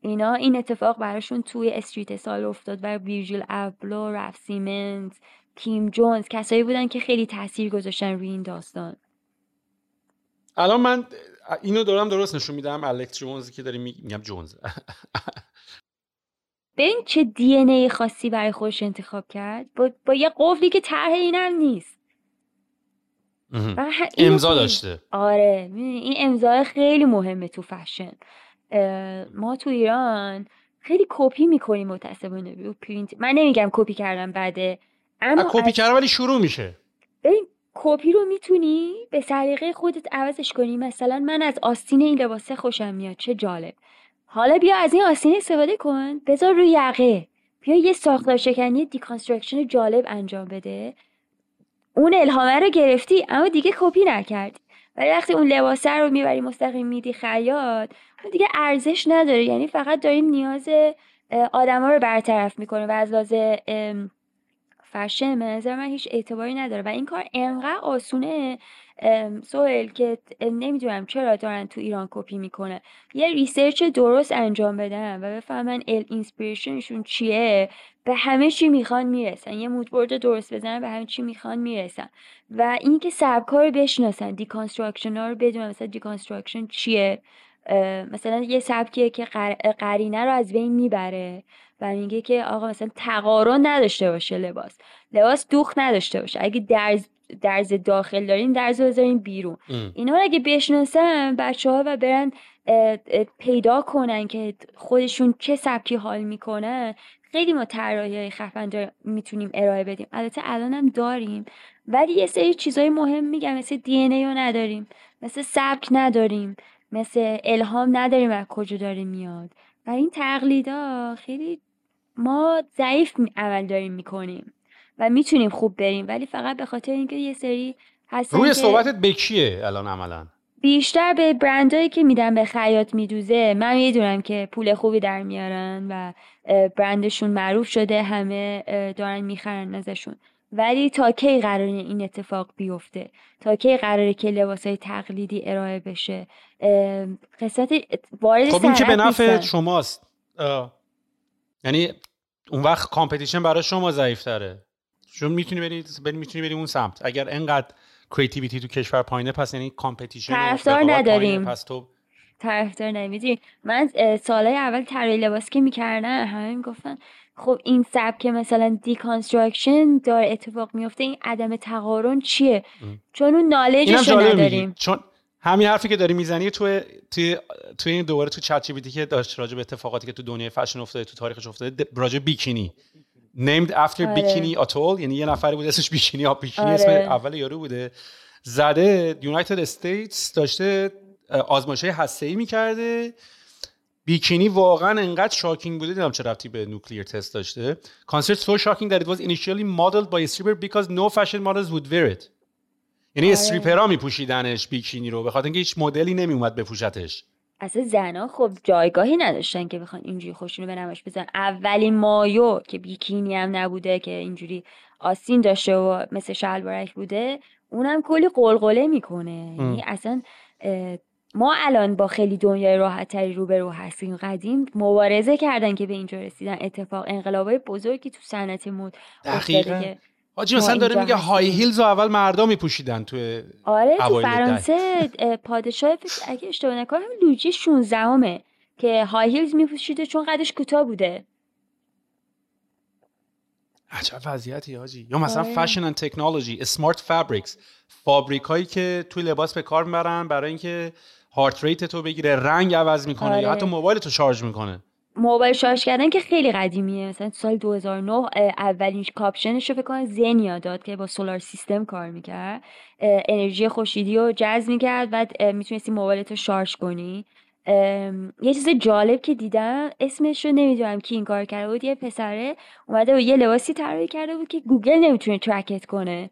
B: اینا این اتفاق براشون توی street style افتاد و ویرجیل ابلو رف سیمنز کیم جونز کسایی بودن که خیلی تاثیر گذاشتن روی این داستان.
A: الان من اینو دارم درست نشون میدم الکس جونز که داری میگم جونز.
B: ببین چه DNA خاصی برای خودش انتخاب کرد؟ با, با یه قفلی که طرح اینم نیست.
A: امضا داشته.
B: آره. این امضا خیلی مهمه تو فشن. ما تو ایران خیلی کپی می‌کنیم متاسفانه پرینت. من نمیگم کپی کردم بعده
A: اما کپی کردن ولی شروع میشه.
B: ببین کپی رو می‌تونی به سلیقه خودت عوضش کنی. مثلا من از آستین این لباسه خوشم میاد. چه جالب. حالا بیا از این آستین استفاده کن. بذار روی یقه. بیا یه ساختار شکنی deconstruction جالب انجام بده. اون الهامه رو گرفتی اما دیگه کپی نکردی. ولی وقتی اون لباسه رو می‌بری مستقیم میدی خیاط اون دیگه ارزش نداره. یعنی فقط داریم نیاز آدما رو برطرف می‌کنه و از لازه فشن به نظر من هیچ اعتباری نداره. و این کار انقدر آسونه سهیل که نمی‌دونم چرا دارن تو ایران کپی می‌کنه یه research درست انجام بدن و بفهمن inspiration شون چیه. به همه چی می‌خوان می‌رسن. یه moodboard درست بزنن به همه چی می‌خوان می‌رسن. و اینکه سبکا رو بشناسن deconstruction ها رو بدونن مثلا deconstruction چیه. مثلا یه سبکیه که قرینه رو از بین می‌بره و میگه که آقا مثلا تقارن نداشته باشه لباس. لباس دوخ نداشته باشه. اگه درز درز داخل دارین درز بذارین بیرون. اینا رو اگه بشناسن بچه ها و برن پیدا کنن که خودشون چه سبکی حال می‌کنن خیلی ما طراحی خفن می‌تونیم ارائه بدیم. البته الان هم داریم ولی یه سری چیزای مهم میگم. مثل دی ای رو نداریم مثل سبک نداریم مثل الهام نداریم از کجا داره میاد. و این تقلیدا خیلی ما ضعیف عمل داریم می‌کنیم. و می‌تونیم خوب بریم. ولی فقط به خاطر اینکه یه سری هستن
A: روی صحبتت به کیه الان عملا؟
B: بیشتر به برندهایی که میدن به خیاط میدوزه. من می‌دونم که پول خوبی در میارن و برندشون معروف شده همه دارن می‌خرن ازشون. ولی تا کی قراره این اتفاق بیفته؟ تا کی قراره که لباس های تقلیدی ارائه بشه؟ قصت وارد
A: خب این که به نفع شماست. یعنی اون وقت competition برای شما ضعیف تره چون می‌تونی بری بری می‌تونی بری اون سمت. اگر انقدر creativity تو کشور پایینه پس یعنی competition
B: طرفدار نداریم. پس تو طرفدار نمی‌دونی من سالهای اول طراحی لباس که می‌کردن همه می‌گفتن خب این سبک مثلا deconstruction داره اتفاق میفته این عدم تقارن چیه؟ چون اون نالجش نداریم.
A: چون همین حرفی که داری می‌زنی تو توی توی این دوباره تو چت که داشت راجع به اتفاقاتی که تو دنیای فشن افتاده تو تاریخش افتاده راجع بیکینی. Named after آره. بیکینی اتول یعنی یه نفری بود اسمش بیکینی بیکینی اسم آره. اول یارو بوده. زده یونایتد استیتس داشته آزمایش های ای می‌کرده. بیکینی واقعا انقدر شاکینگ بوده. دیدم چه رفتی به نوکلیر تست داشته. So shocking that it was initially modeled by a stripper because no fashion models would wear it. یعنی. استریپرها میپوشیدنش بیکینی رو. به خاطر اینکه هیچ مدلی نمیومد بپوشتش.
B: اصلا زنا خب جایگاهی نداشتن که بخوان اینجوری خوشونو به نمایش بزن اولین مایو که بیکینی هم نبوده که اینجوری آستین داشته و مثل شلوارک بوده اونم کلی قلقله می‌کنه. یعنی اصلا ما الان با خیلی دنیای راحت تری روبرو هستیم. قدیم مبارزه کردن که به اینجا رسیدن. اتفاق انقلابای بزرگی تو صنعت مد افتاده که
A: حاجی مثلا داره میگه های هیلز رو اول مردا میپوشیدن تو
B: آره تو فرانسه پادشاه اگه اشتباه نکنم لویی 16 ام که high heels میپوشیده چون قدش کوتاه بوده.
A: عجب وضعیتی حاجی. یا مثلا fashion and technology smart fabrics fabric هایی که توی لباس به کار می‌برن برای اینکه heart rate تو بگیره رنگ عوض می‌کنه آره. یا حتی موبایل تو شارژ می‌کنه.
B: موبایل شارژ کردن که خیلی قدیمیه. مثلا سال 2009 اولین کاپشنش رو فکر کنم زنیا داد که با solar system کار می‌کرد. انرژی خورشیدی رو جذب می‌کرد بعد می‌تونستی موبایلت رو شارژ کنی. یه چیز جالب که دیدم اسمش رو نمی‌دونم کی این کار کرده بود یه پسره اومده و یه لباسی طراحی کرده بود که گوگل نمی‌تونه ترکت کنه.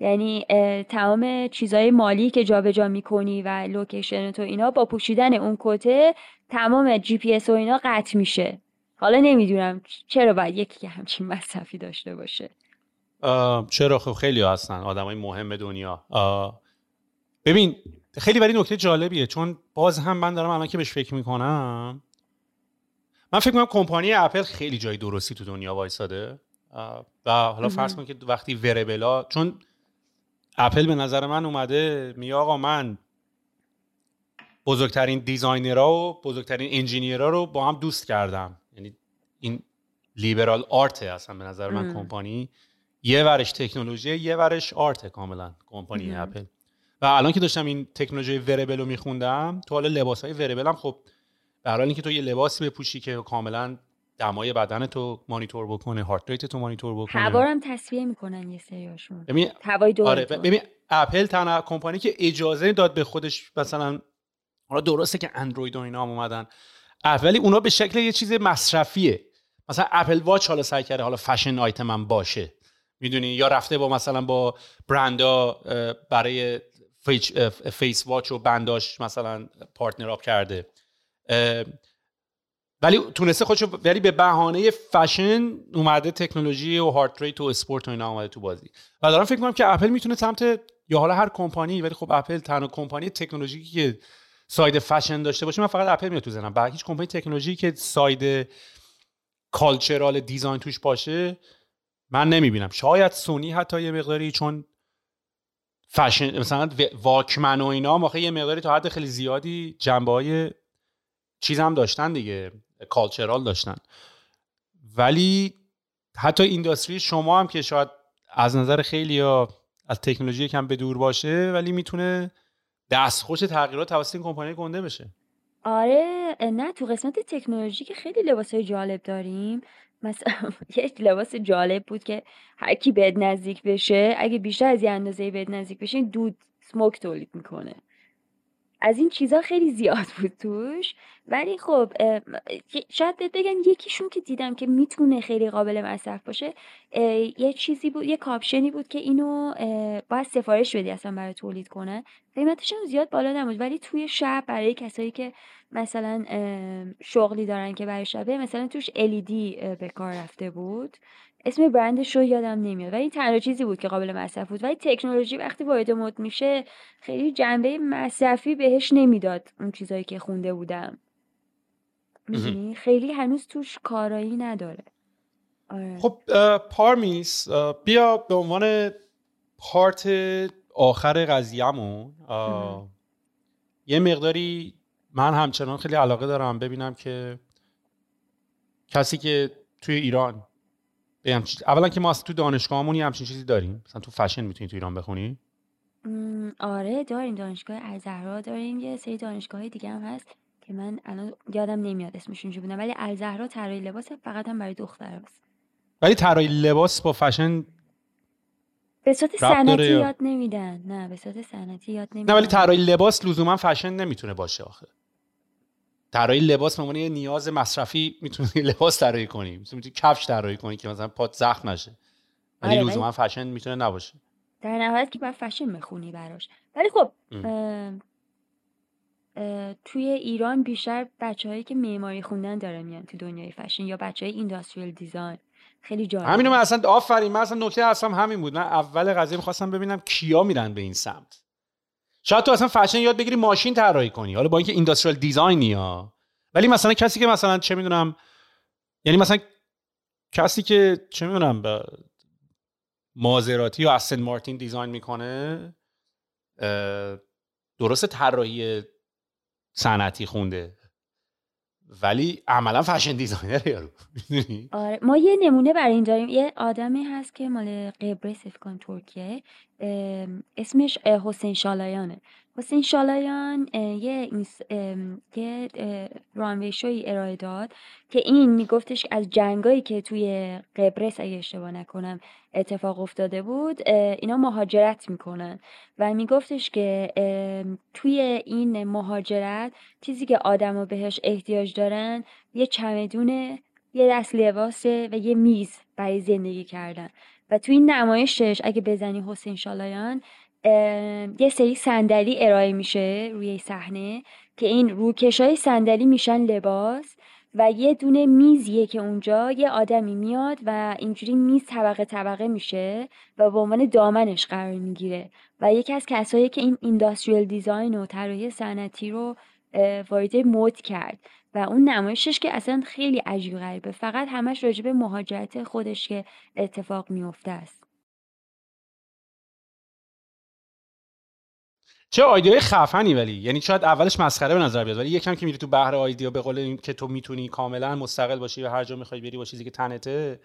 B: یعنی تمام چیزهای مالی که جابجا جا می‌کنی و location تو اینا با پوشیدن اون کته تمام جی پی اس و اینا قطع میشه. حالا نمی‌دونم چرا باید یکی که همچین مصرفی داشته باشه.
A: چرا؟ خب خیلی هستن آدمای مهم دنیا. ببین خیلی برای نکته جالبیه چون باز هم من دارم الان که بهش فکر می‌کنم. من فکر می‌کنم کمپانی اپل خیلی جای درستی تو دنیا وایساده. و حالا فرض کن که وقتی wearable ها چون اپل به نظر من اومده میگه آقا من بزرگترین designer ها و بزرگترین engineer ها رو با هم دوست کردم. یعنی این liberal art اصلا به نظر من کمپانی. یه ورش تکنولوژی یه ورش art کاملا کمپانی اپل. و الان که داشتم این تکنولوژی wearable رو میخوندم تو حالا لباس های wearable هم خب حال اینکه تو یه لباسی بپوشی که کاملا دمای بدن تو مانیتور بکنه heart rate تو مانیتور بکنه.
B: هوا تصفیه می‌کنن یه سریاشون.
A: ببین
B: هوای دور
A: آره ببین اپل تنها کمپانی که اجازه داد به خودش مثلا حالا درسته که اندروید و اینا هم اومدن ولی اونا به شکل یه چیز مصرفیه. مثلا اپل واچ حالا سعی کرده حالا fashion item هم باشه. می‌دونی؟ یا رفته با مثلا با برندا برای face واچ و band اش مثلا partner up کرده. ولی تونسته خودش ولی به بهانه فشن اومده تکنولوژی و heart rate و اسپورت و اینا اومده تو بازی. و دارم فکر کنم که اپل می‌تونه سمت یا حالا هر کمپانی ولی خب اپل تنها کمپانی تکنولوژیکی که side fashion داشته باشه من فقط اپل میاد تو ذهنم بعد هیچ کمپانی تکنولوژی که side cultural design توش باشه من نمی‌بینم. شاید سونی حتی یه مقداری چون فشن مثلا واکمن و اینا موقع یه مقداری تا حد خیلی زیادی جنبه های چیز هم داشتن دیگه. cultural داشتن. ولی حتی اینداستری شما هم که شاید از نظر خیلی یا از تکنولوژی کم به دور باشه ولی می‌تونه دستخوش تغییرات توسط این کمپانی گنده بشه.
B: آره نه تو قسمت تکنولوژی که خیلی لباس های جالب داریم. مثلا یک لباس جالب بود که هر کی بهت نزدیک بشه اگه بیشتر از یه اندازه بهت نزدیک بشه دود سموک تولید می‌کنه. از این چیزا خیلی زیاد بود توش. ولی خب شاید بگم یکیشون که دیدم که می‌تونه خیلی قابل مصرف باشه یه چیزی بود یه کاپشنی بود که اینو باید سفارش بدی اصلا برای تولید کنه. قیمتش هم زیاد بالا نمود ولی توی شب برای کسایی که مثلا شغلی دارن که برای شبه مثلا توش LED به کار رفته بود. اسم برندش رو یادم نمیاد. ولی تنها چیزی بود که قابل مصرف بود. ولی تکنولوژی وقتی وارد مد میشه خیلی جنبه مصرفی بهش نمی‌داد اون چیزایی که خونده بودم. می‌دونی؟ خیلی هنوز توش کارایی نداره.
A: آره. خب پارمیس بیا به عنوان پارت آخر قضیهمون. یه مقداری من همچنان خیلی علاقه دارم ببینم که کسی که توی ایران اولا که ما تو دانشگاهمون همچین چیزی داریم. مثلا تو فشن می‌تونی تو ایران بخونی؟
B: آره داریم. دانشگاه الزهرا داریم. یه سری دانشگاه دیگه هم هست که من الان یادم نمیاد اسمشون چی بودن. ولی الزهرا طراحی لباس فقط هم برای دختر هست.
A: ولی طراحی لباس با فشن
B: به صورت سنتی یاد نمیدن. نه به صورت سنتی یاد نمیدن
A: نه ولی طراحی لباس لزوما فشن نمی‌تونه باشه آخه. طراحی لباس به یه نیاز مصرفی می‌تونی لباس طراحی کنی. می‌تونی کفش طراحی کنی که مثلا پات زخم نشه. ولی آره لزوما فشن می‌تونه نباشه.
B: در نهایت که باید فشن بخونی براش. ولی خب توی ایران بیشتر بچههایی که معماری خوندن داره میان تو دنیای فشن یا بچه های اینداستریال دیزاین. خیلی جالب
A: همینو من اصلا آفرین من اصلا نکته اصلا همین بود. من اول قضیه می‌خواستم ببینم کیا میرن به این سمت. شاید تو اصلا فشن یاد بگیری ماشین طراحی کنی. حالا با اینکه اینداستریال دیزاینی ها. ولی مثلا کسی که مثلا چه می‌دونم یعنی مثلا کسی که چه می‌دونم مازراتی یا استون مارتین design می‌کنه درست طراحی صنعتی خونده. ولی عملا fashion designer یارو
B: آره. ما یه نمونه برای این داریم یه آدمی هست که مال قبرس فکر ترکیه اسمش حسین شالایانه. حسین شالایان یه یه رانوی شوی ارائه داد که این میگفتش از جنگایی که توی قبرس اگه اشتباه نکنم اتفاق افتاده بود اینا مهاجرت می‌کنن. و میگفتش که توی این مهاجرت چیزی که آدما بهش احتیاج دارن یه چمدونه یه دست لباسه و یه میز برای زندگی کردن. و توی این نمایشش اگه بزنی حسین شالایان یه سری صندلی ارائه میشه روی صحنه که این روکش های صندلی میشن لباس و یه دونه میزیه که اونجا یه آدمی میاد و اینجوری میز طبقه طبقه میشه و به عنوان دامنش قرار می‌گیره و یکی از کسایی که این اینداستریال دیزاین و طراحی صنعتی رو وارد مد کرد و اون نمایشش که اصلا خیلی عجیب غریبه فقط همش راجب مهاجرت خودش که اتفاق میفته است.
A: چه آیدیای خفنی ولی. یعنی شاید اولش مسخره به نظر بیاد ولی یکم که میری تو بحر آیدیا به قول که تو می‌تونی کاملا مستقل باشی و هر جا می‌خوای بری با چیزی که تنته.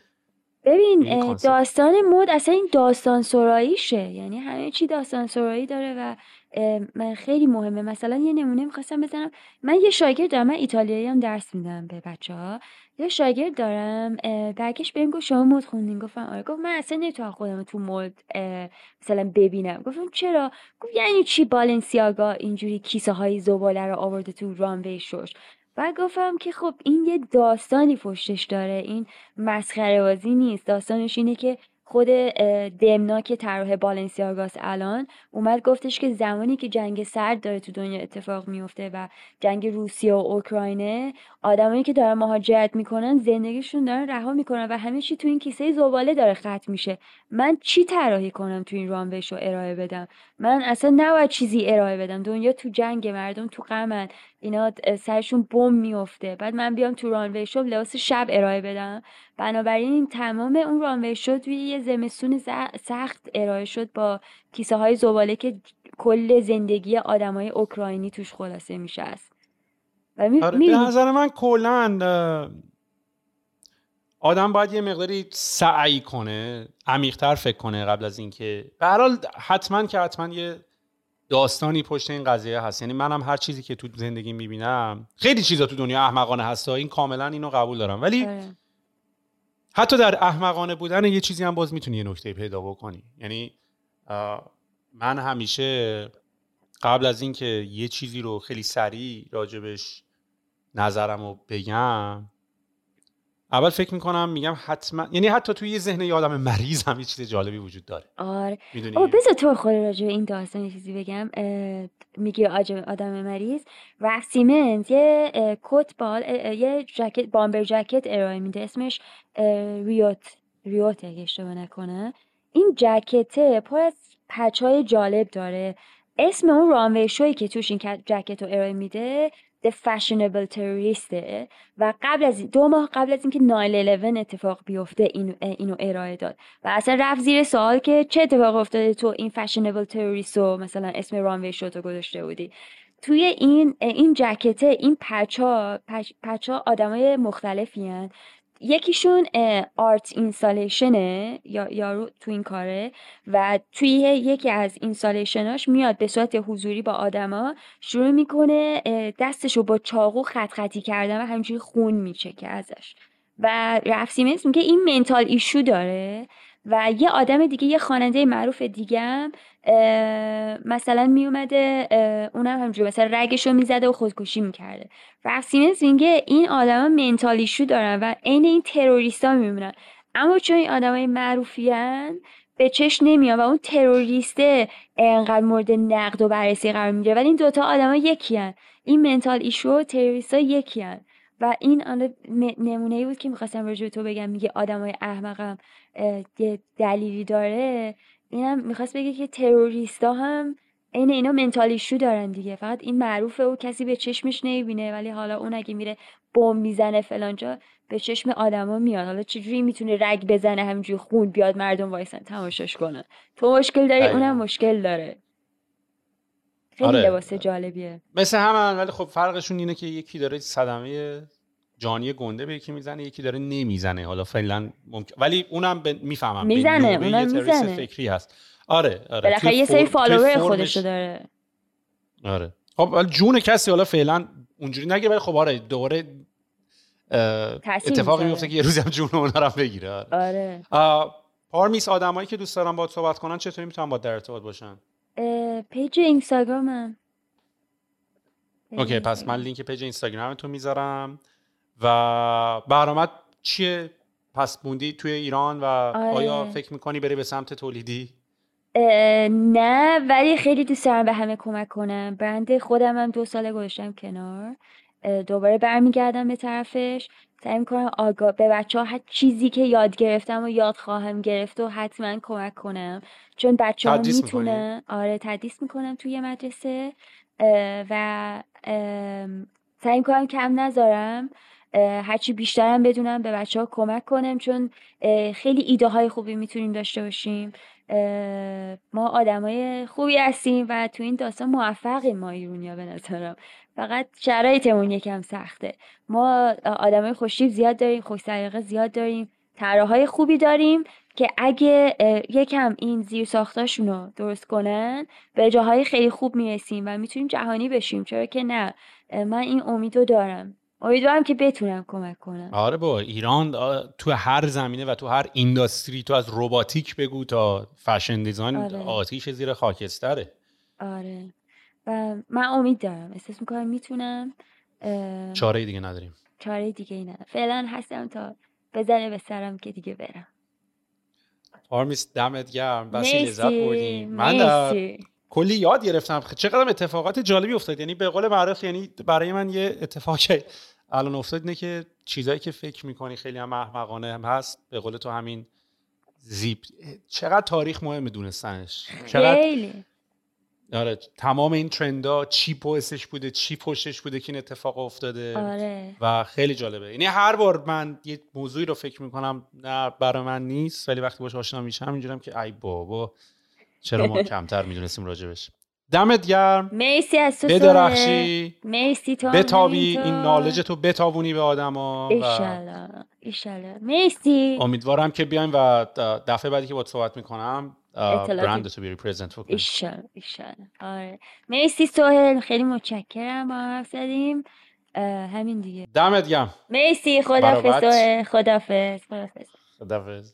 B: ببین داستان مود اصلا این داستان سراییشه. یعنی همه چی داستان سرایی داره و من خیلی مهمه. مثلا یه نمونه می‌خواستم بزنم. من یه شاگرد دارم من ایتالیایی هم درس میدم به بچه ها یه شاگرد دارم برگشت بهم گفت شما مد خوندین. گفتم آره. گفت من اصلا نمی‌تونم خودم تو مد مثلا ببینم. گفتم چرا؟ گفت یعنی چی بالنسیاگا اینجوری کیسه های زباله رو آورده تو رانوی شوش و گفتم که خب این یه داستانی پشتش داره. این مسخره بازی نیست. داستانش اینه که خود دمناک طرح بالنسیاگاس الان اومد گفتش که زمانی که جنگ سرد داره تو دنیا اتفاق میفته و جنگ روسیه و اوکراینه آدمایی که دارن مهاجرت می‌کنن زندگیشون دارن رها می‌کنن و همه چی تو این کیسه زباله داره ختم میشه. من چی طراحی کنم تو این رانوش رو ارائه بدم؟ من اصلا نباید چیزی ارائه بدم. دنیا تو جنگ مردم تو غمن. اینا سرشون بم میفته بعد من بیام تو رانوی شو لباس شب ارائه بدم. بنابراین تمام اون رانوی شو توی یه زمستون سخت ارائه شد با کیسه های زباله که کل زندگی آدمای اوکراینی توش خلاصه میشه است
A: و می... آره به نظر من کلا آدم باید یه مقداری سعی کنه عمیقتر فکر کنه قبل از اینکه به هر حال حتما که حتما یه داستانی پشت این قضیه هست. یعنی منم هر چیزی که تو زندگی می‌بینم خیلی چیزا تو دنیا احمقانه هست این کاملا اینو قبول دارم. ولی آره. حتی در احمقانه بودن یه چیزی هم باز می‌تونی یه نکته پیدا بکنی. یعنی من همیشه قبل از اینکه یه چیزی رو خیلی سریع راجبش نظرم رو بگم اول فکر می‌کنم میگم حتما یعنی حتی توی یه ذهن یه آدم مریض هم یه چیز جالبی وجود داره.
B: آره. او بذار تو خود راجع این داستان یه چیزی بگم. میگی آدم مریض. رف سیمنز یه کت بال یه جکت بامبر جکت ارائه میده. اسمش ریوت ریوت اگه اشتباه نکنه. این جکته پر از پچهای جالب داره. اسم اون رانوی شوی که توش این جکت رو ارائه میده The Fashionable Terrorist و قبل از دو ماه قبل از اینکه 9/11 اتفاق بیفته اینو, اینو ارائه داد. و اصلا رفت زیر سوال که چه اتفاق افتاده تو این Fashionable Terrorist رو مثلا اسم رانوی شو تو گذاشته بودی. توی این این جکته این پچا پچا آدمای مختلفی هن. یکیشون آرت اینستالیشنه یا یارو تو این کاره و توی یکی از اینستالیشناش میاد به صورت حضوری با آدما شروع می‌کنه دستشو با چاقو خط خطی کردن و همینجوری خون میچکه ازش. و رفسیمنس میگه این منتال ایشو داره و یه آدم دیگه یه خواننده معروف دیگه هم مثلا میومده اونم همجوری مثلا رگشو می‌زده و خودکشی می‌کرده. رف سیمنز میگه این آدما منتالیشو دارن و عین این تروریستا میمونن اما چون این آدمای معروفیان به چش نمیاد و اون تروریسته انقدر مورد نقد و بررسی قرار می‌گیره. ولی این دوتا آدما یکی هن. این منتال ایشو و تروریستا یکی هن. و این نمونه ای بود که می‌خواستم راجع تو بگم. میگه آدمای احمقم یه دلیلی داره. اینم می‌خواست بگه که تروریستا هم عین اینا منتالیشو دارن دیگه. فقط این معروفه و کسی به چشمش نمی‌بینه ولی حالا اون اگه میره بم می‌زنه فلانجا به چشم آدما میاد. حالا چجوری می‌تونه رگ بزنه همینجوری خون بیاد مردم وایسن؟ تماشاش کنن تو مشکل داری اونم مشکل داره. خیلی آره. لباس جالبیه.
A: مثل همه ولی خب فرقشون اینه که یکی داره صدمه جانی گنده به یکی می‌زنه یکی داره نمی‌زنه. حالا فعلا ممکن ولی اونم ب... می‌فهمم.
B: می‌زنه اونم می‌زنه.
A: فکری هست. آره آره.
B: بالاخره یه سری فالوور خودشو داره.
A: آره. خب جون کسی حالا فعلا اونجوری نگه ولی خب آره دوباره اتفاقی میفته که یه روزی هم جون اونا رو بگیره.
B: آره,
A: آره. پارمیس آدمایی که دوست دارن با صحبت کنن چطوری می‌تونن با در ارتباط باشن؟
B: پیج اینستاگرامم.
A: Okay پس من link page اینستاگرام تو می‌ذارم. و برنامه ت چیه؟ پس موندی توی ایران و آره. آیا فکر می‌کنی بری به سمت تولیدی؟
B: نه ولی خیلی دوست دارم به همه کمک کنم. برند خودم هم دو ساله گذاشتم کنار. دوباره برمیگردم به طرفش. سعی می‌کنم آگاهی به بچه ها هر چیزی که یاد گرفتم و یاد خواهم گرفت و حتما کمک کنم. چون بچه ها می‌تونه آره تدریس می‌کنم توی مدرسه. و سعی می‌کنم کم نذارم. هرچی بیشترم بدونم به بچه ها کمک کنم چون خیلی ایده های خوبی می‌تونیم داشته باشیم. ما آدمای خوبی هستیم و تو این داستان موفقیم ما ایرونیا به نظرم. فقط شرایطمون یکم سخته. ما آدمای خوشیب زیاد داریم خوش زیاد داریم های خوبی داریم که اگه یکم این زیر ساختاشون رو درست کنن به جاهای خیلی خوب می‌رسیم و می‌تونیم جهانی بشیم. چرا که نه؟ من این امیدو دارم. امیدوارم که بتونم کمک کنم.
A: آره با ایران تو هر زمینه و تو هر اینداستری تو از روباتیک بگو تا فشن دیزاین آره. آتیش زیر خاکستره.
B: آره. و من امید دارم. احساس می‌کنم می‌تونم
A: چاره دیگه نداریم.
B: چاره دیگه ای ندارم. فعلا هستم تا بزنه به سرم که دیگه برم.
A: آرمیس دمت گرم. بسی لذت بردیم. من کلی یاد گرفتم. چقدر اتفاقات جالبی افتاد. یعنی به قول معروف یعنی برای من یه اتفاق الان افتاد اینه که چیزایی که فکر می‌کنی خیلی هم احمقانه هم هست به قول تو همین زیپ. چقدر تاریخ مهمه دونستنش؟ چقدر
B: خیلی.
A: آره تمام این ترندا چی پوستش بوده چی پشتش بوده که این اتفاق افتاده.
B: آره.
A: و خیلی جالبه. یعنی هر بار من یه موضوعی رو فکر می‌کنم نه برای من نیست ولی وقتی باش آشنا میشم اینجورم که ای بابا چرا ما کمتر می‌دونستیم راجبش. دمت گرم.
B: مرسی از تو
A: بدرخشی.
B: مرسی تو
A: بتابی. این نالج تو بتابونی به آدما
B: ایشالله ایشالله مرسی.
A: امیدوارم که بیایم و دفعه بعدی که باید صحبت می‌کنم برند تو بی ریپرزنت
B: کنیم ایشالله ایشالله آره. مرسی سوهل خیلی متشکرم. با حرف زدیم. همین دیگه.
A: دمت گرم.
B: مرسی. خدافظ سوهل خدافظ خدافظ
A: خدافظ